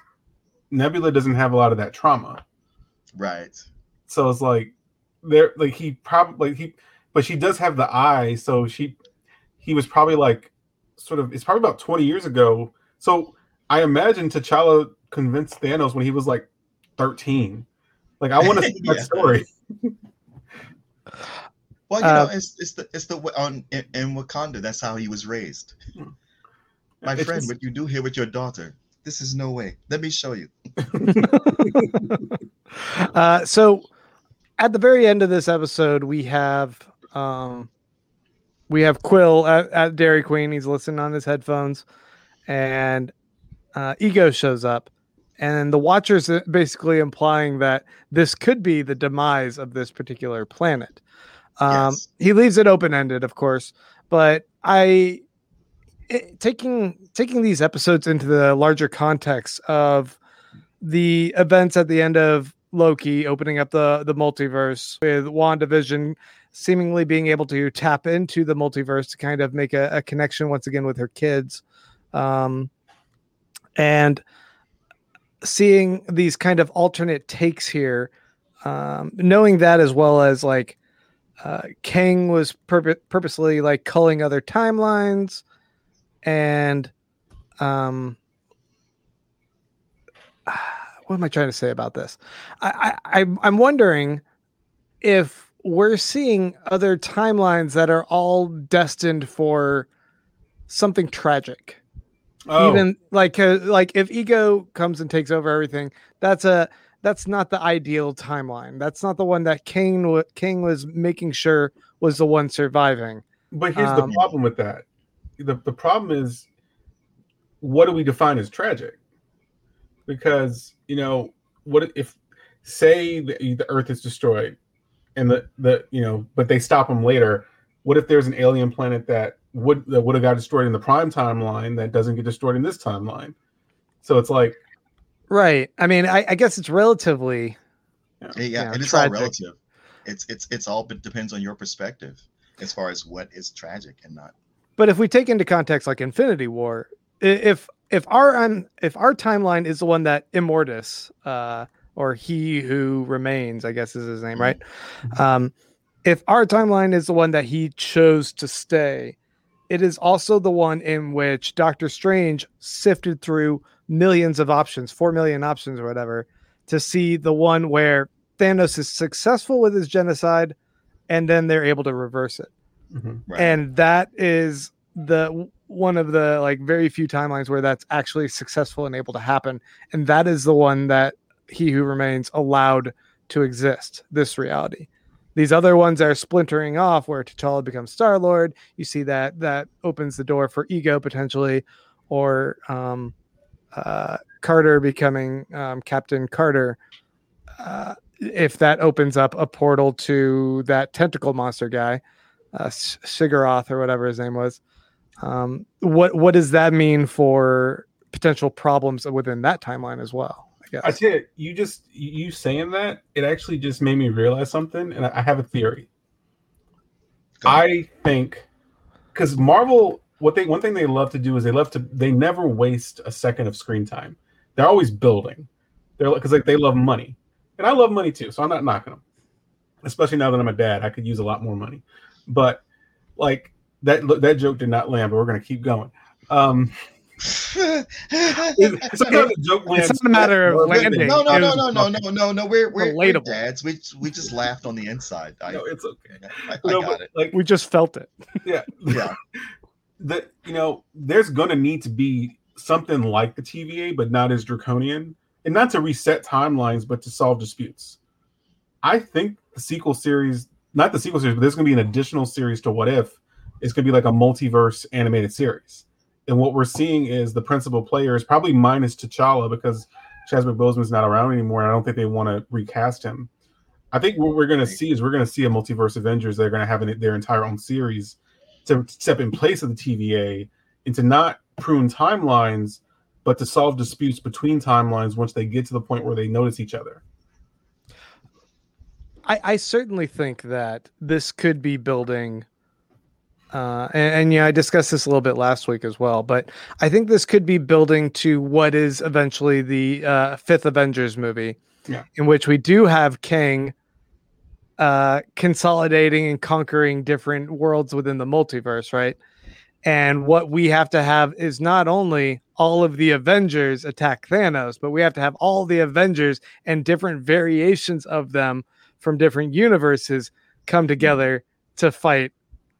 Nebula doesn't have a lot of that trauma. Right. So it's like there, like he probably like he, but she does have the eye. So she, he was probably like, sort of. It's probably about twenty years ago. So I imagine T'Challa convinced Thanos when he was like thirteen. Like I want to *laughs* see that Yeah. story. *laughs* Well, you Uh, know, it's it's the it's the on in, in Wakanda. That's how he was raised. My friend, just- what you do here with your daughter? This is no way. Let me show you. *laughs* Uh, so at the very end of this episode, we have um, we have Quill at, at Dairy Queen. He's listening on his headphones, and uh, Ego shows up, and the Watchers are basically implying that this could be the demise of this particular planet. Um, Yes. He leaves it open ended, of course, but I it, taking taking these episodes into the larger context of the events at the end of Loki opening up the the multiverse with WandaVision seemingly being able to tap into the multiverse to kind of make a, a connection once again with her kids. Um, and seeing these kind of alternate takes here, um, knowing that as well as like uh, Kang was purpo- purposely like culling other timelines and um *sighs* what am I trying to say about this? I, I I'm wondering if we're seeing other timelines that are all destined for something tragic. Oh, Even like like if ego comes and takes over everything, that's a that's not the ideal timeline. That's not the one that Kang Kang was making sure was the one surviving. but here's um, the problem with that. The the problem is, what do we define as tragic? Because you know what if say the, the Earth is destroyed, and the the you know, but they stop them later. What if there's an alien planet that would that would have got destroyed in the prime timeline that doesn't get destroyed in this timeline? So it's like, Right. I mean, I, I guess it's relatively Yeah, Yeah, and it's all relative. It's it's it's all but depends on your perspective as far as what is tragic and not. But if we take into context like Infinity War, if if our um, if our timeline is the one that Immortus, uh, or He Who Remains, I guess is his name, right? Um, if our timeline is the one that he chose to stay, it is also the one in which Doctor Strange sifted through millions of options, four million options or whatever, to see the one where Thanos is successful with his genocide, and then they're able to reverse it mhm. Right. and that is the one of the like very few timelines where that's actually successful and able to happen and that is the one that he who remains allowed to exist this reality these other ones are splintering off where T'Challa becomes Star Lord. You see that that opens the door for ego potentially, or um, uh, Carter becoming um, Captain Carter. Uh, if that opens up a portal to that tentacle monster guy, uh, S- Shigaroth or whatever his name was. Um, what what does that mean for potential problems within that timeline as well? I guess. I tell you, you just you saying that it actually just made me realize something, and I I have a theory. I think because Marvel, what they one thing they love to do is they love to they never waste a second of screen time. They're always building. They're because like they love money, and I love money too. So I'm not knocking them. Especially now that I'm a dad, I could use a lot more money. But like that that joke did not land, but we're gonna keep going. Um, it- sometimes the joke. It's not a matter of landing. no, no, no, no, no, no, no, no. We're we're, we're dads. We we just laughed on the inside. I, No, it's okay. I, I No, got but, it. Like We just felt it. *laughs* yeah, Yeah. *laughs* the you know there's gonna need to be something like the TVA, but not as draconian, and not to reset timelines, but to solve disputes. I think the sequel series, not the sequel series, but there's gonna be an additional series to What If. It's gonna be like a multiverse animated series, and what we're seeing is the principal players, probably minus T'Challa, because Chadwick Boseman's not around anymore. And I don't think they want to recast him. I think what we're gonna see is we're gonna see a multiverse Avengers. They're gonna have an, their entire own series to step in place of the TVA and to not prune timelines, but to solve disputes between timelines once they get to the point where they notice each other. I, I certainly think that this could be building uh, and, and yeah, I discussed this a little bit last week as well, but I think this could be building to what is eventually the uh, fifth Avengers movie, Yeah. in which we do have Kang uh, consolidating and conquering different worlds within the multiverse, right? And what we have to have is not only all of the Avengers attack Thanos, but we have to have all the Avengers and different variations of them from different universes come together to fight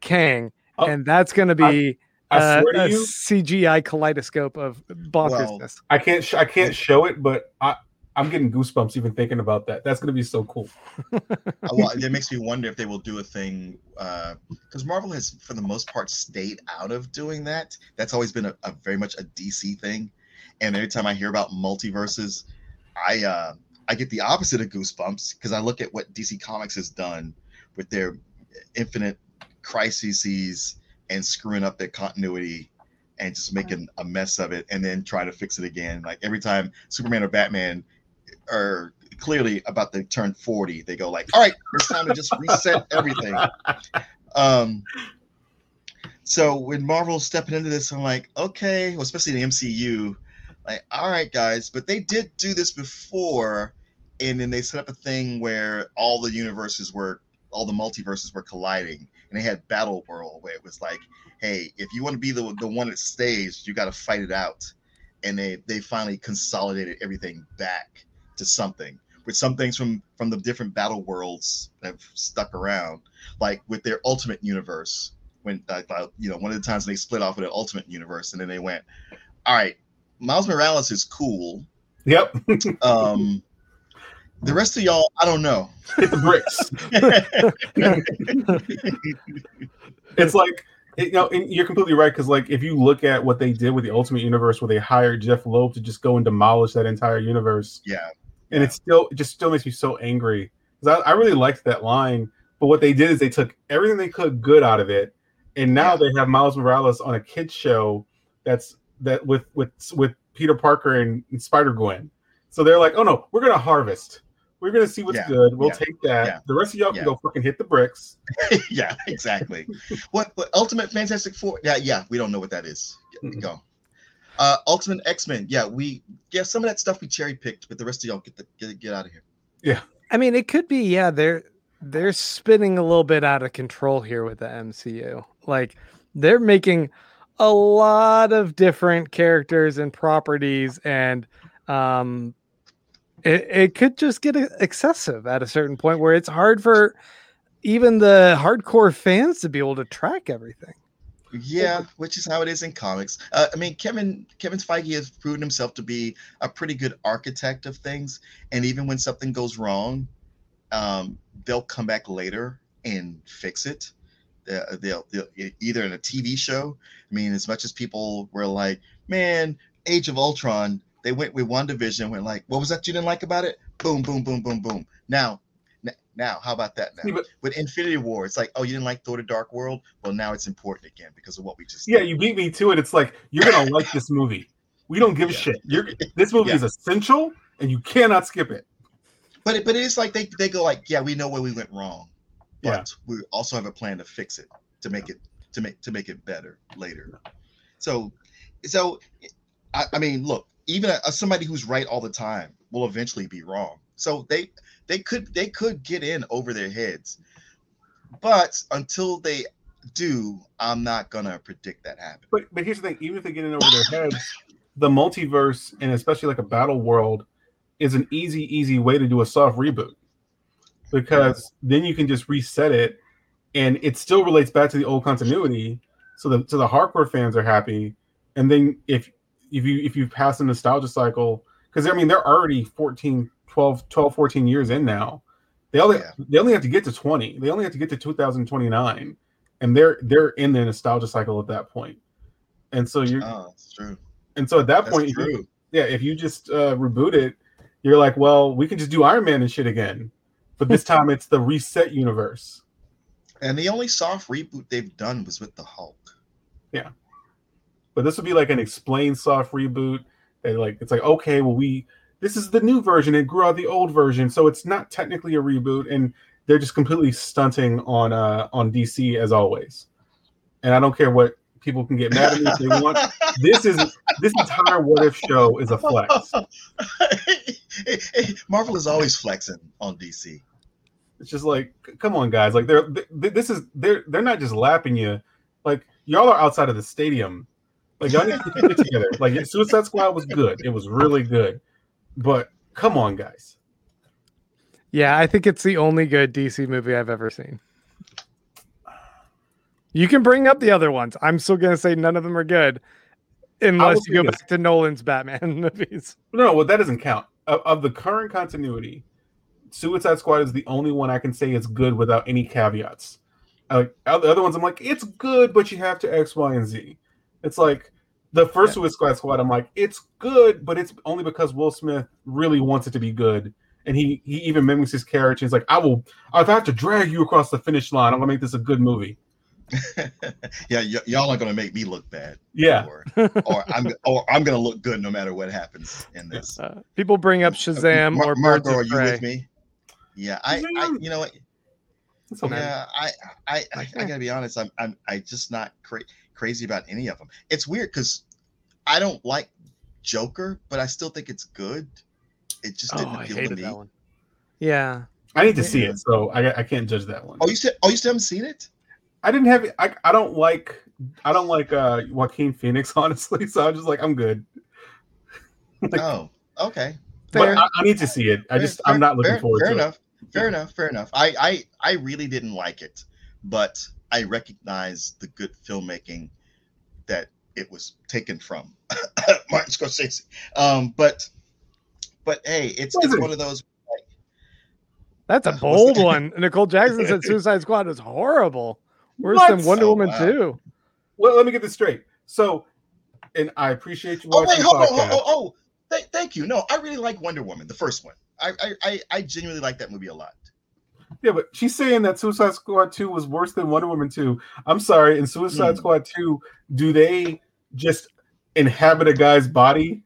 Kang. Oh, and that's going to be I uh, a you, CGI kaleidoscope of bonkersness. I can't sh- I can't show it, but I I'm getting goosebumps even thinking about that. That's gonna be so cool. *laughs* Uh, well, it makes me wonder if they will do a thing because Marvel has, for the most part, stayed out of doing that. That's always been a, a very much a DC thing. And every time I hear about multiverses, I uh, I get the opposite of goosebumps because I look at what DC Comics has done with their infinite crises and screwing up their continuity and just making a mess of it and then try to fix it again. Like every time Superman or Batman are clearly about to turn 40, they go like, all right, it's time to just reset *laughs* everything. Um so when Marvel's stepping into this, I'm like, okay, well, especially the MCU, like, all right, guys, but they did do this before, and then they set up a thing where all the universes were all the multiverses were colliding, and they had Battle World where it was like, hey, if you want to be the the one that stays, you got to fight it out, and they they finally consolidated everything back to something. With some things from from the different battle worlds that have stuck around, like with their Ultimate Universe, when uh, uh, you know one of the times they split off with an Ultimate Universe, and then they went, all right, Miles Morales is cool. Yep, Um, the rest of y'all, I don't know. hit the bricks. *laughs* it's like it, you know, and you're completely right because like if you look at what they did with the Ultimate Universe, where they hired Jeph Loeb to just go and demolish that entire universe, yeah, and it still it just still makes me so angry. because I, I really liked that line. But what they did is they took everything they could good out of it, and now Yeah. they have Miles Morales on a kids show that's that with with with Peter Parker and, and Spider Gwen. So they're like, oh no, we're gonna harvest. We're gonna see what's Yeah. good. We'll Yeah. take that. Yeah. The rest of y'all can go fucking hit the bricks. *laughs* yeah, exactly. what? What? Ultimate Fantastic Four? Yeah, yeah. We don't know what that is. Mm-mm. Go. Uh, Ultimate X Men. Yeah, we. Yeah, some of that stuff we cherry picked, but the rest of y'all get the get, get out of here. Yeah. I mean, it could be, yeah, they're they're spinning a little bit out of control here with the MCU. Like they're making a lot of different characters and properties, and um, it, it could just get excessive at a certain point where it's hard for even the hardcore fans to be able to track everything. Yeah, which is how it is in comics. Uh, I mean, Kevin Kevin Feige has proven himself to be a pretty good architect of things, and even when something goes wrong, um, they'll come back later and fix it. They'll, they'll either in a TV show. I mean, as much as people were like, "Man, Age of Ultron," they went with WandaVision, went like, "What was that you didn't like about it?" Boom, boom, boom, boom, boom. Now, now, how about that? Now but- with Infinity War, it's like, "Oh, you didn't like Thor: The Dark World?" Well, now it's important again because of what we just Yeah, did. you beat me to it. It's like you're gonna like this movie. We don't give a shit. You're this movie Yeah. is essential, and you cannot skip it. But it, but it's like they, they go like, yeah, we know where we went wrong, but Yeah. we also have a plan to fix it to make it to make to make it better later. So, so I, I mean, look, even a, somebody who's right all the time will eventually be wrong. So they they could they could get in over their heads, but until they do, I'm not gonna predict that happen. But but here's the thing: even if they get in over their heads, the multiverse and especially like a battle world is an easy, easy way to do a soft reboot because then you can just reset it, and it still relates back to the old continuity. So the so the hardcore fans are happy, and then if if you if you pass the nostalgia cycle, because I mean they're already 14, 12, 12, 14 years in now. They only Yeah. they only have to get to 20. They only have to get to 2029 and they're they're in the nostalgia cycle at that. And so you Oh, it's true. and so at that That's point, if you- yeah, if you just uh, reboot it, you're like, well, we can just do Iron Man and shit again, but this time it's the reset universe. And the only soft reboot they've done was with the Hulk. But this would be like an explain soft reboot. And like it's like, okay, well, we this is the new version. It grew out of the old version, so it's not technically a reboot, and they're just completely stunting on uh on DC as always. And I don't care what people can get mad at me if they want. *laughs* This is this entire what if show is a flex. *laughs* Marvel is always flexing on DC. It's just like, come on, guys. Like they're th- this is they're they're not just lapping you. Like y'all are outside of the stadium. Like y'all need to get it together. Like Suicide Squad was good. It was really good. But come on, guys. Yeah, I think it's the only good DC movie I've ever seen. You can bring up the other ones. I'm still gonna say none of them are good, unless you go this. back to Nolan's Batman *laughs* movies. No, well, that doesn't count. Of, of the current continuity, Suicide Squad is the only one I can say is good without any caveats. Like the other ones, I'm like, it's good, but you have to X, Y, and Z. It's like the first Suicide Squad. Squad. I'm like, it's good, but it's only because Will Smith really wants it to be good, and he he even mimics his character. He's like, I will, if I have to drag you across the finish line, I'm gonna make this a good movie. *laughs* yeah, y- y'all are gonna make me look bad. Yeah, Or, or I'm or I'm gonna look good no matter what happens in this. Uh, people bring up Shazam Mar- or Marco, Birds are of you Prey. with me? Yeah, I, I you know what? It's okay. Yeah, I, I, I, I gotta be honest. I'm, I'm, I just not cra- crazy about any of them. It's weird because I don't like Joker, but I still think it's good. It just Oh, didn't I appeal to hated me. that one. Yeah, I need to see it, so I I can't judge that one. Oh, you still, oh, you still haven't seen it? I didn't have I, I don't like I don't like uh Joaquin Phoenix *laughs* honestly, so I'm just like I'm good. *laughs* Like- oh, okay. fair. But I, I need to see it. I Fair- just I'm not looking fair, forward fair to enough. Fair enough. Fair enough. I, I, I really didn't like it, but I recognize the good filmmaking that it was taken from *laughs* Martin Scorsese. Um, but, but hey, it's it's one of those. That's a What's *laughs* bold one. Nicole Jackson said Suicide Squad was horrible. Worse What? than Wonder Oh, Woman wow. 2. Well, let me get this straight. So, and I appreciate you Oh watching wait, hold on. podcast. Oh, oh, oh. Th- thank you. No, I really like Wonder Woman, the first one. I, I, I, genuinely like that movie a lot. Yeah, but she's saying that Suicide Squad 2 was worse than Wonder Woman 2. I'm sorry, in Suicide Hmm. Squad 2, do they just inhabit a guy's body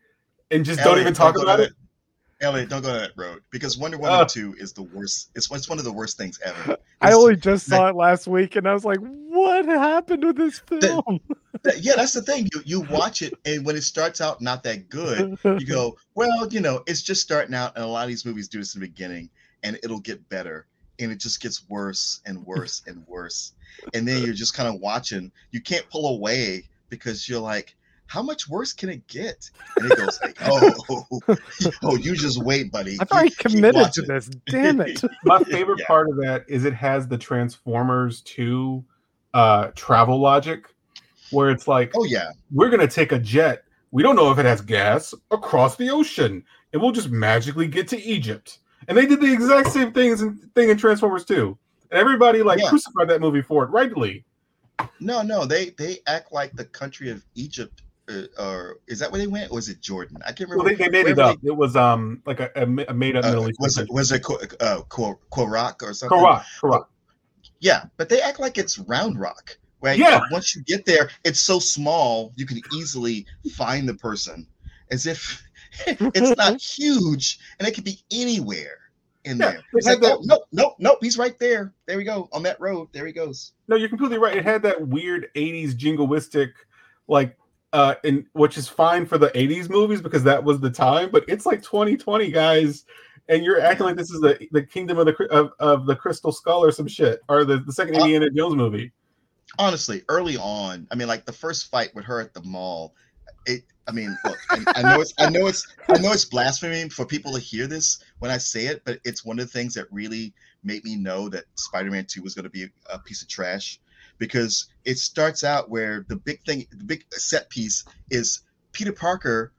and just don't even talk about to it? That- Elliot, don't go to that road because Wonder Woman Uh. 2 is the worst. It's, it's one of the worst things ever. *laughs* I only just saw it last week, and I was like, "What happened with this film?" that- yeah, that's the thing. You you watch it, and when it starts out not that good, you go, *laughs* well, you know, it's just starting out, and a lot of these movies do this in the beginning, and it'll get better, and it just gets worse and worse and worse, and then *laughs* you're just kind of watching. You can't pull away because you're like, how much worse can it get? And it goes like, oh, *laughs* oh, you just wait, buddy. I've already Keep- keep committed to this. Damn it! *laughs* My favorite Yeah. part of that is it has the Transformers 2 uh, travel logic where it's like, Oh yeah, we're going to take a jet. We don't know if it has gas across the ocean, and we'll just magically get to Egypt. And they did the exact same things in, thing in Transformers 2. And everybody like Yeah. crucified that movie for it, rightly. no, no, they they act like the country of Egypt. Uh, or is that where they went, or is it Jordan? I can't Well, remember. they, they made it Wherever up. It was um like a, a made up Uh, Middle Eastern was it was it uh, Ko- Korak or something? Correct, correct. Yeah, but they act like it's Round Rock, right? Yeah. Once you get there, it's so small you can easily find the person, as if *laughs* it's not *laughs* huge and it could be anywhere in Yeah, there. It's like, oh, nope, nope, nope. He's right there. There we go on that road. There he goes. No, you're completely right. It had that weird 80s jingoistic, like, uh, in which is fine for the 80s movies because that was the time, but it's like 2020, guys, and you're acting like this is the, the kingdom of the of, of the crystal skull or some shit, or the, the second Uh, Indiana Jones movie. honestly, early on, I mean, like the first fight with her at the mall, it. I mean, look, I, I know it's, I know it's, I know it's blasphemy for people to hear this when I say it, but it's one of the things that really made me know that Spider-Man Two was going to be a piece of trash because it starts out where the big thing, the big set piece is Peter Parker,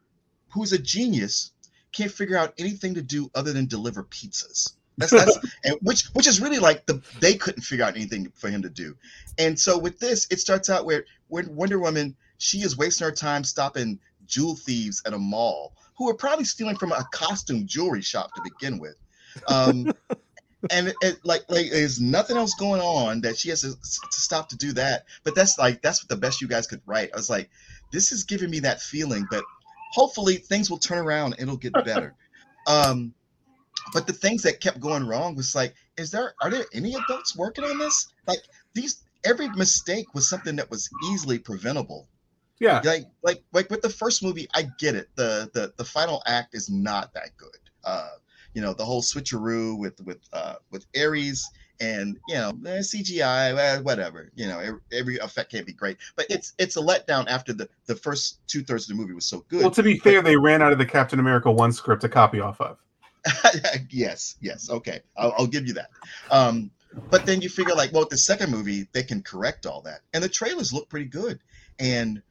who's a genius, can't figure out anything to do other than deliver pizzas. That's that's *laughs* and which which is really like the they couldn't figure out anything for him to do. And so with this, it starts out where when Wonder Woman, she is wasting her time stopping jewel thieves at a mall who are probably stealing from a costume jewelry shop to begin with. Um, *laughs* and it, it, like like there's nothing else going on that she has to, to stop to do that. But that's like that's what the best you guys could write. I was like, this is giving me that feeling, but hopefully things will turn around and it'll get better. *laughs* um, but the things that kept going wrong was like, is there are there any adults working on this? Like these every mistake was something that was easily preventable. Yeah, Like like like with the first movie, I get it. The the the final act is not that good. Uh, you know, the whole switcheroo with with uh with Ares and you know CGI, eh, whatever. You know, every, effect can't be great, but it's it's a letdown after the the first two thirds of the movie was so good. well, to be fair, they ran out of the Captain America one script to copy off of. *laughs* yes, yes, okay, I'll, I'll give you that. Um, but then you figure like, well, with the second movie, they can correct all that, and the trailers look pretty good, and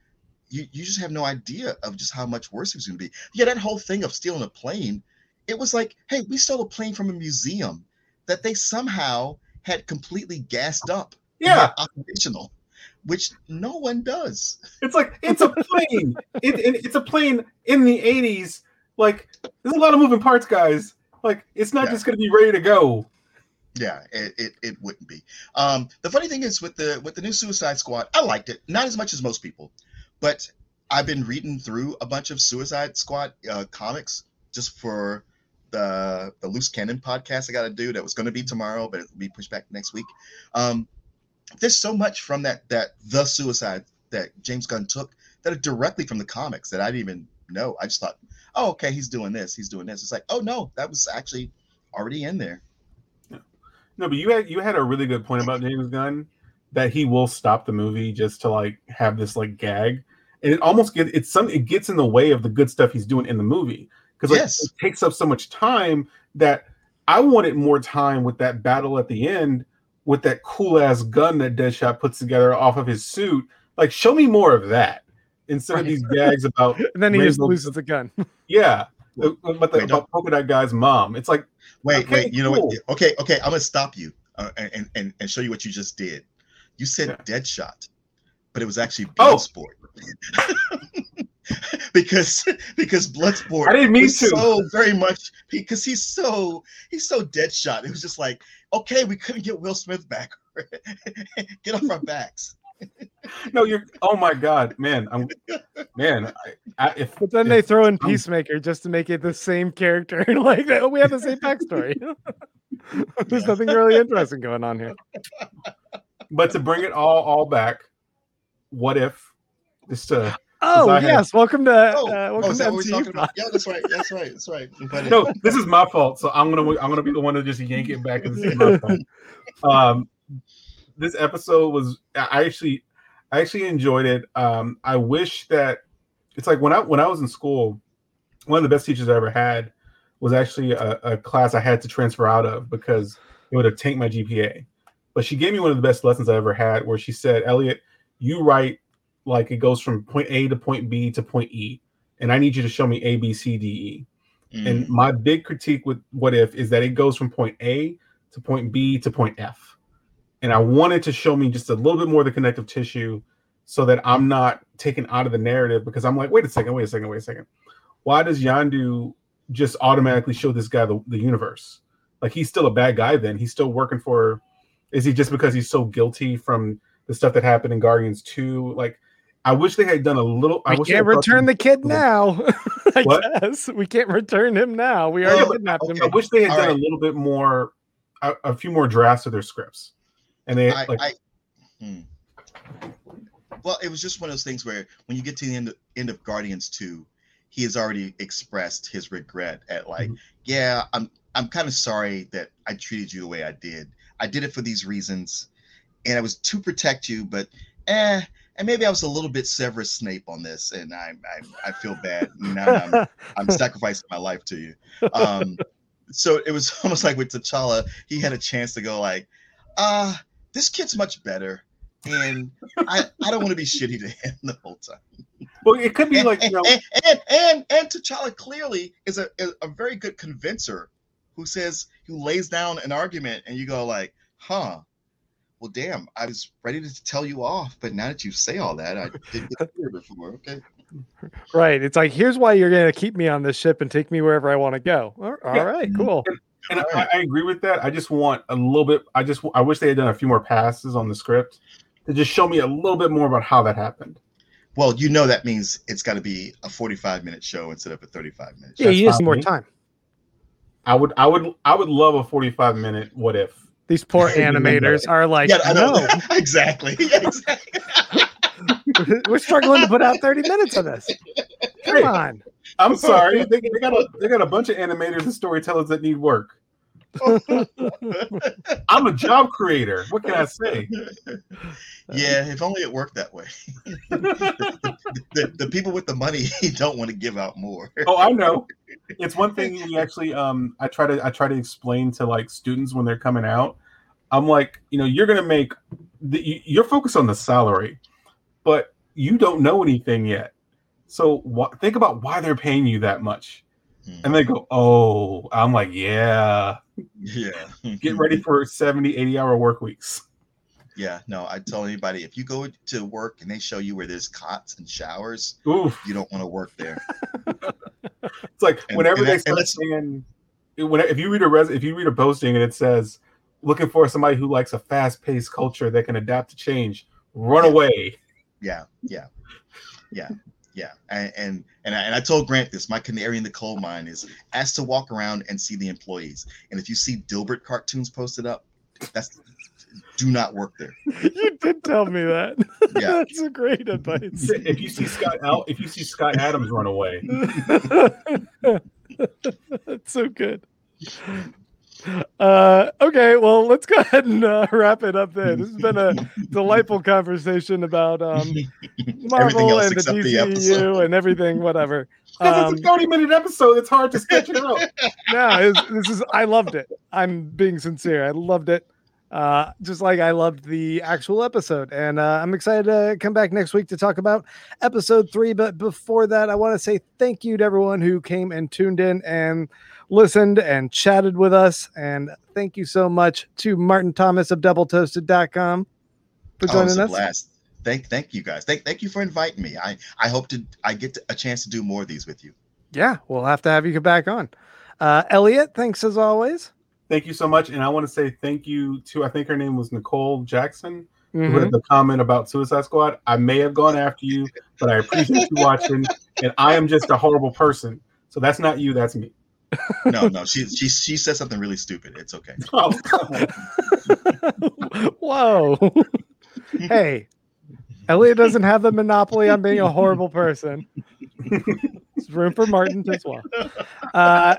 you you just have no idea of just how much worse it was going to be. Yeah, that whole thing of stealing a plane, it was like, hey, we stole a plane from a museum that they somehow had completely gassed up, Yeah, operational, which no one does. it's like it's a plane. *laughs* it, it- it's a plane in the '80s. Like, there's a lot of moving parts, guys. Like, it's not Yeah. just going to be ready to go. Yeah, it, it, it wouldn't be. Um, the funny thing is with the with the new Suicide Squad, I liked it, not as much as most people, but I've been reading through a bunch of Suicide Squad uh, comics just for the the loose cannon podcast I got to do. That was going to be tomorrow, but it'll be pushed back next week. Um, there's so much from that that the Suicide that James Gunn took that are directly from the comics that I didn't even know. I just thought, oh, okay, he's doing this, he's doing this. It's like, oh no, that was actually already in there. No, but you had you had a really good point about James Gunn that he will stop the movie just to like have this like gag, and it almost gets it's some it gets in the way of the good stuff he's doing in the movie because like Yes. it takes up so much time that I wanted more time with that battle at the end with that cool ass gun that Deadshot puts together off of his suit. Like, show me more of that instead of these gags about *laughs* And then he just loses the gun. *laughs* yeah, but the, Wait, about polka dot guy's mom. It's like Wait, Okay, wait. You know what? Okay, okay. I'm gonna stop you uh, and, and and show you what you just did. You said Yeah. Deadshot, but it was actually Oh. *laughs* Bloodsport. *laughs* because because Bloodsport I didn't mean was to. so very much because he's so he's so dead shot. It was just like, okay, we couldn't get Will Smith back. *laughs* get off our backs. *laughs* No, you're. Oh my god, man. I'm. Man, I, I, if But then if- they throw in I'm- Peacemaker just to make it the same character. and like that, we have the same backstory. There's Yeah. nothing really interesting going on here. But to bring it all all back, what if just to Oh yes, welcome to Oh, uh, oh, welcome is to that MCU. about? Yeah, that's right. That's right. That's right. No, this is my fault. So I'm gonna I'm gonna be the one to just yank it back and this is my *laughs* fault. Um, this episode was I actually I actually enjoyed it. Um, I wish that it's like when I when I was in school, one of the best teachers I ever had was actually a, a class I had to transfer out of because it would have tanked my GPA. But she gave me one of the best lessons I ever had, where she said, "Elliot, you write like it goes from point A to point B to point E, and I need you to show me A, B, C, D, E." Mm. And my big critique with What If is that it goes from point A to point B to point F. And I wanted to show me just a little bit more of the connective tissue so that I'm not taken out of the narrative because I'm like, wait a second, wait a second, wait a second. Why does Yondu just automatically show this guy the, the universe? Like he's still a bad guy then. He's still working for is he just because he's so guilty from the stuff that happened in Guardians 2? Like I wish they had done a little I We wish they can't had return the kid now. *laughs* I What? guess we can't return him now. We Well, already but- kidnapped him. I wish they had All done right. a little bit more, a, a few more drafts of their scripts, and they I, like I, hmm. Well, it was just one of those things where when you get to the end of, end of Guardians 2, he has already expressed his regret at like, Mhm. yeah, I'm I'm kind of sorry that I treated you the way I did. I did it for these reasons, and I was to protect you, but eh, and maybe I was a little bit Severus Snape on this, and I I, I feel bad. *laughs* Now I'm, I'm sacrificing my life to you. Um, so it was *laughs* almost like with T'Challa, he had a chance to go like, uh, this kid's much better. And I, I don't want to be shitty to him the whole time. well, it could be And, like you know, and, and, and, and T'Challa clearly is a, is a very good convincer who says, who lays down an argument and you go like, huh, well, damn, I was ready to tell you off, but now that you say all that, I *laughs* didn't get here before. Okay. right. It's like here's why you're gonna keep me on this ship and take me wherever I want to go. All all Yeah. right, cool. and I, I agree with that. I just want a little bit. I just I wish they had done a few more passes on the script to just show me a little bit more about how that happened. Well, you know that means it's got to be a 45 minute show instead of a 35 minute show. Yeah, you need some more time. I would I would I would love a forty five minute what if. These poor *laughs* animators are like, yeah, I know. no, *laughs* exactly. *laughs* Yeah, exactly. we're struggling to put out 30 minutes of this. Come Hey. on. I'm sorry, they, they got a they got a bunch of animators and storytellers that need work. *laughs* I'm a job creator. What can I say? yeah, if only it worked that way. the, *laughs* the, the people with the money *laughs* don't want to give out more. Oh, I know. It's one thing we actually um I try to I try to explain to like students when they're coming out. I'm like, you know, you're gonna make the, you- you're focused on the salary, but you don't know anything yet. So wh- think about why they're paying you that much. Mm-hmm. And they go, oh, I'm like, yeah, yeah. get ready *laughs* for 70, 80 hour work weeks. Yeah, no, I tell anybody if you go to work and they show you where there's cots and showers, Oof. you don't want to work there. *laughs* It's like And- whenever and they that- start saying, when if you read a res, if you read a posting and it says, looking for somebody who likes a fast paced culture that can adapt to change, run Yeah. away. Yeah, yeah, yeah, yeah. And and and I, and I told Grant this. My canary in the coal mine is asked to walk around and see the employees. And if you see Dilbert cartoons posted up, that's do not work there. You did tell me that. Yeah. *laughs* That's a great advice. If you see Scott Al, if you see Scott Adams run away, *laughs* That's so good. *laughs* Uh, okay, well, let's go *laughs* ahead and uh, wrap it up there. This has been a *laughs* delightful conversation about um, *laughs* Marvel and the except the DCU and everything, whatever. because Um, it's a 30 minute episode, it's hard to sketch it out. no, this is I loved it. I'm being sincere. I loved it. Uh, just like I loved the actual episode, and uh, I'm excited to come back next week to talk about episode three. But before that, I want to say thank you to everyone who came and tuned in and listened and chatted with us. And thank you so much to Martin Thomas of DoubleToasted.com for Oh, joining us. blast. thank thank you guys. Thank thank you for inviting me. I I hope to I get to, a chance to do more of these with you. Yeah, we'll have to have you come back on. Uh, Elliot, thanks as always. Thank you so much, and I want to say thank you to I think her name was Nicole Jackson who had the comment about Suicide Squad. I may have gone after you, but I appreciate you watching, and I am just a horrible person. So that's not you, that's me. No, no, she she she said something really stupid. It's okay. *laughs* Oh, *laughs* Whoa. hey, Elliot doesn't have the monopoly on being a horrible person. *laughs* There's room for Martin as well. Uh,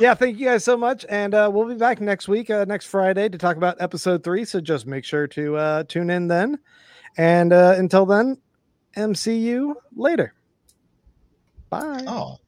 yeah, thank you guys so much. And uh, we'll be back next week, uh, next Friday, to talk about episode three. So just make sure to uh, tune in then. And uh, until then, MCU later. Bye. Oh.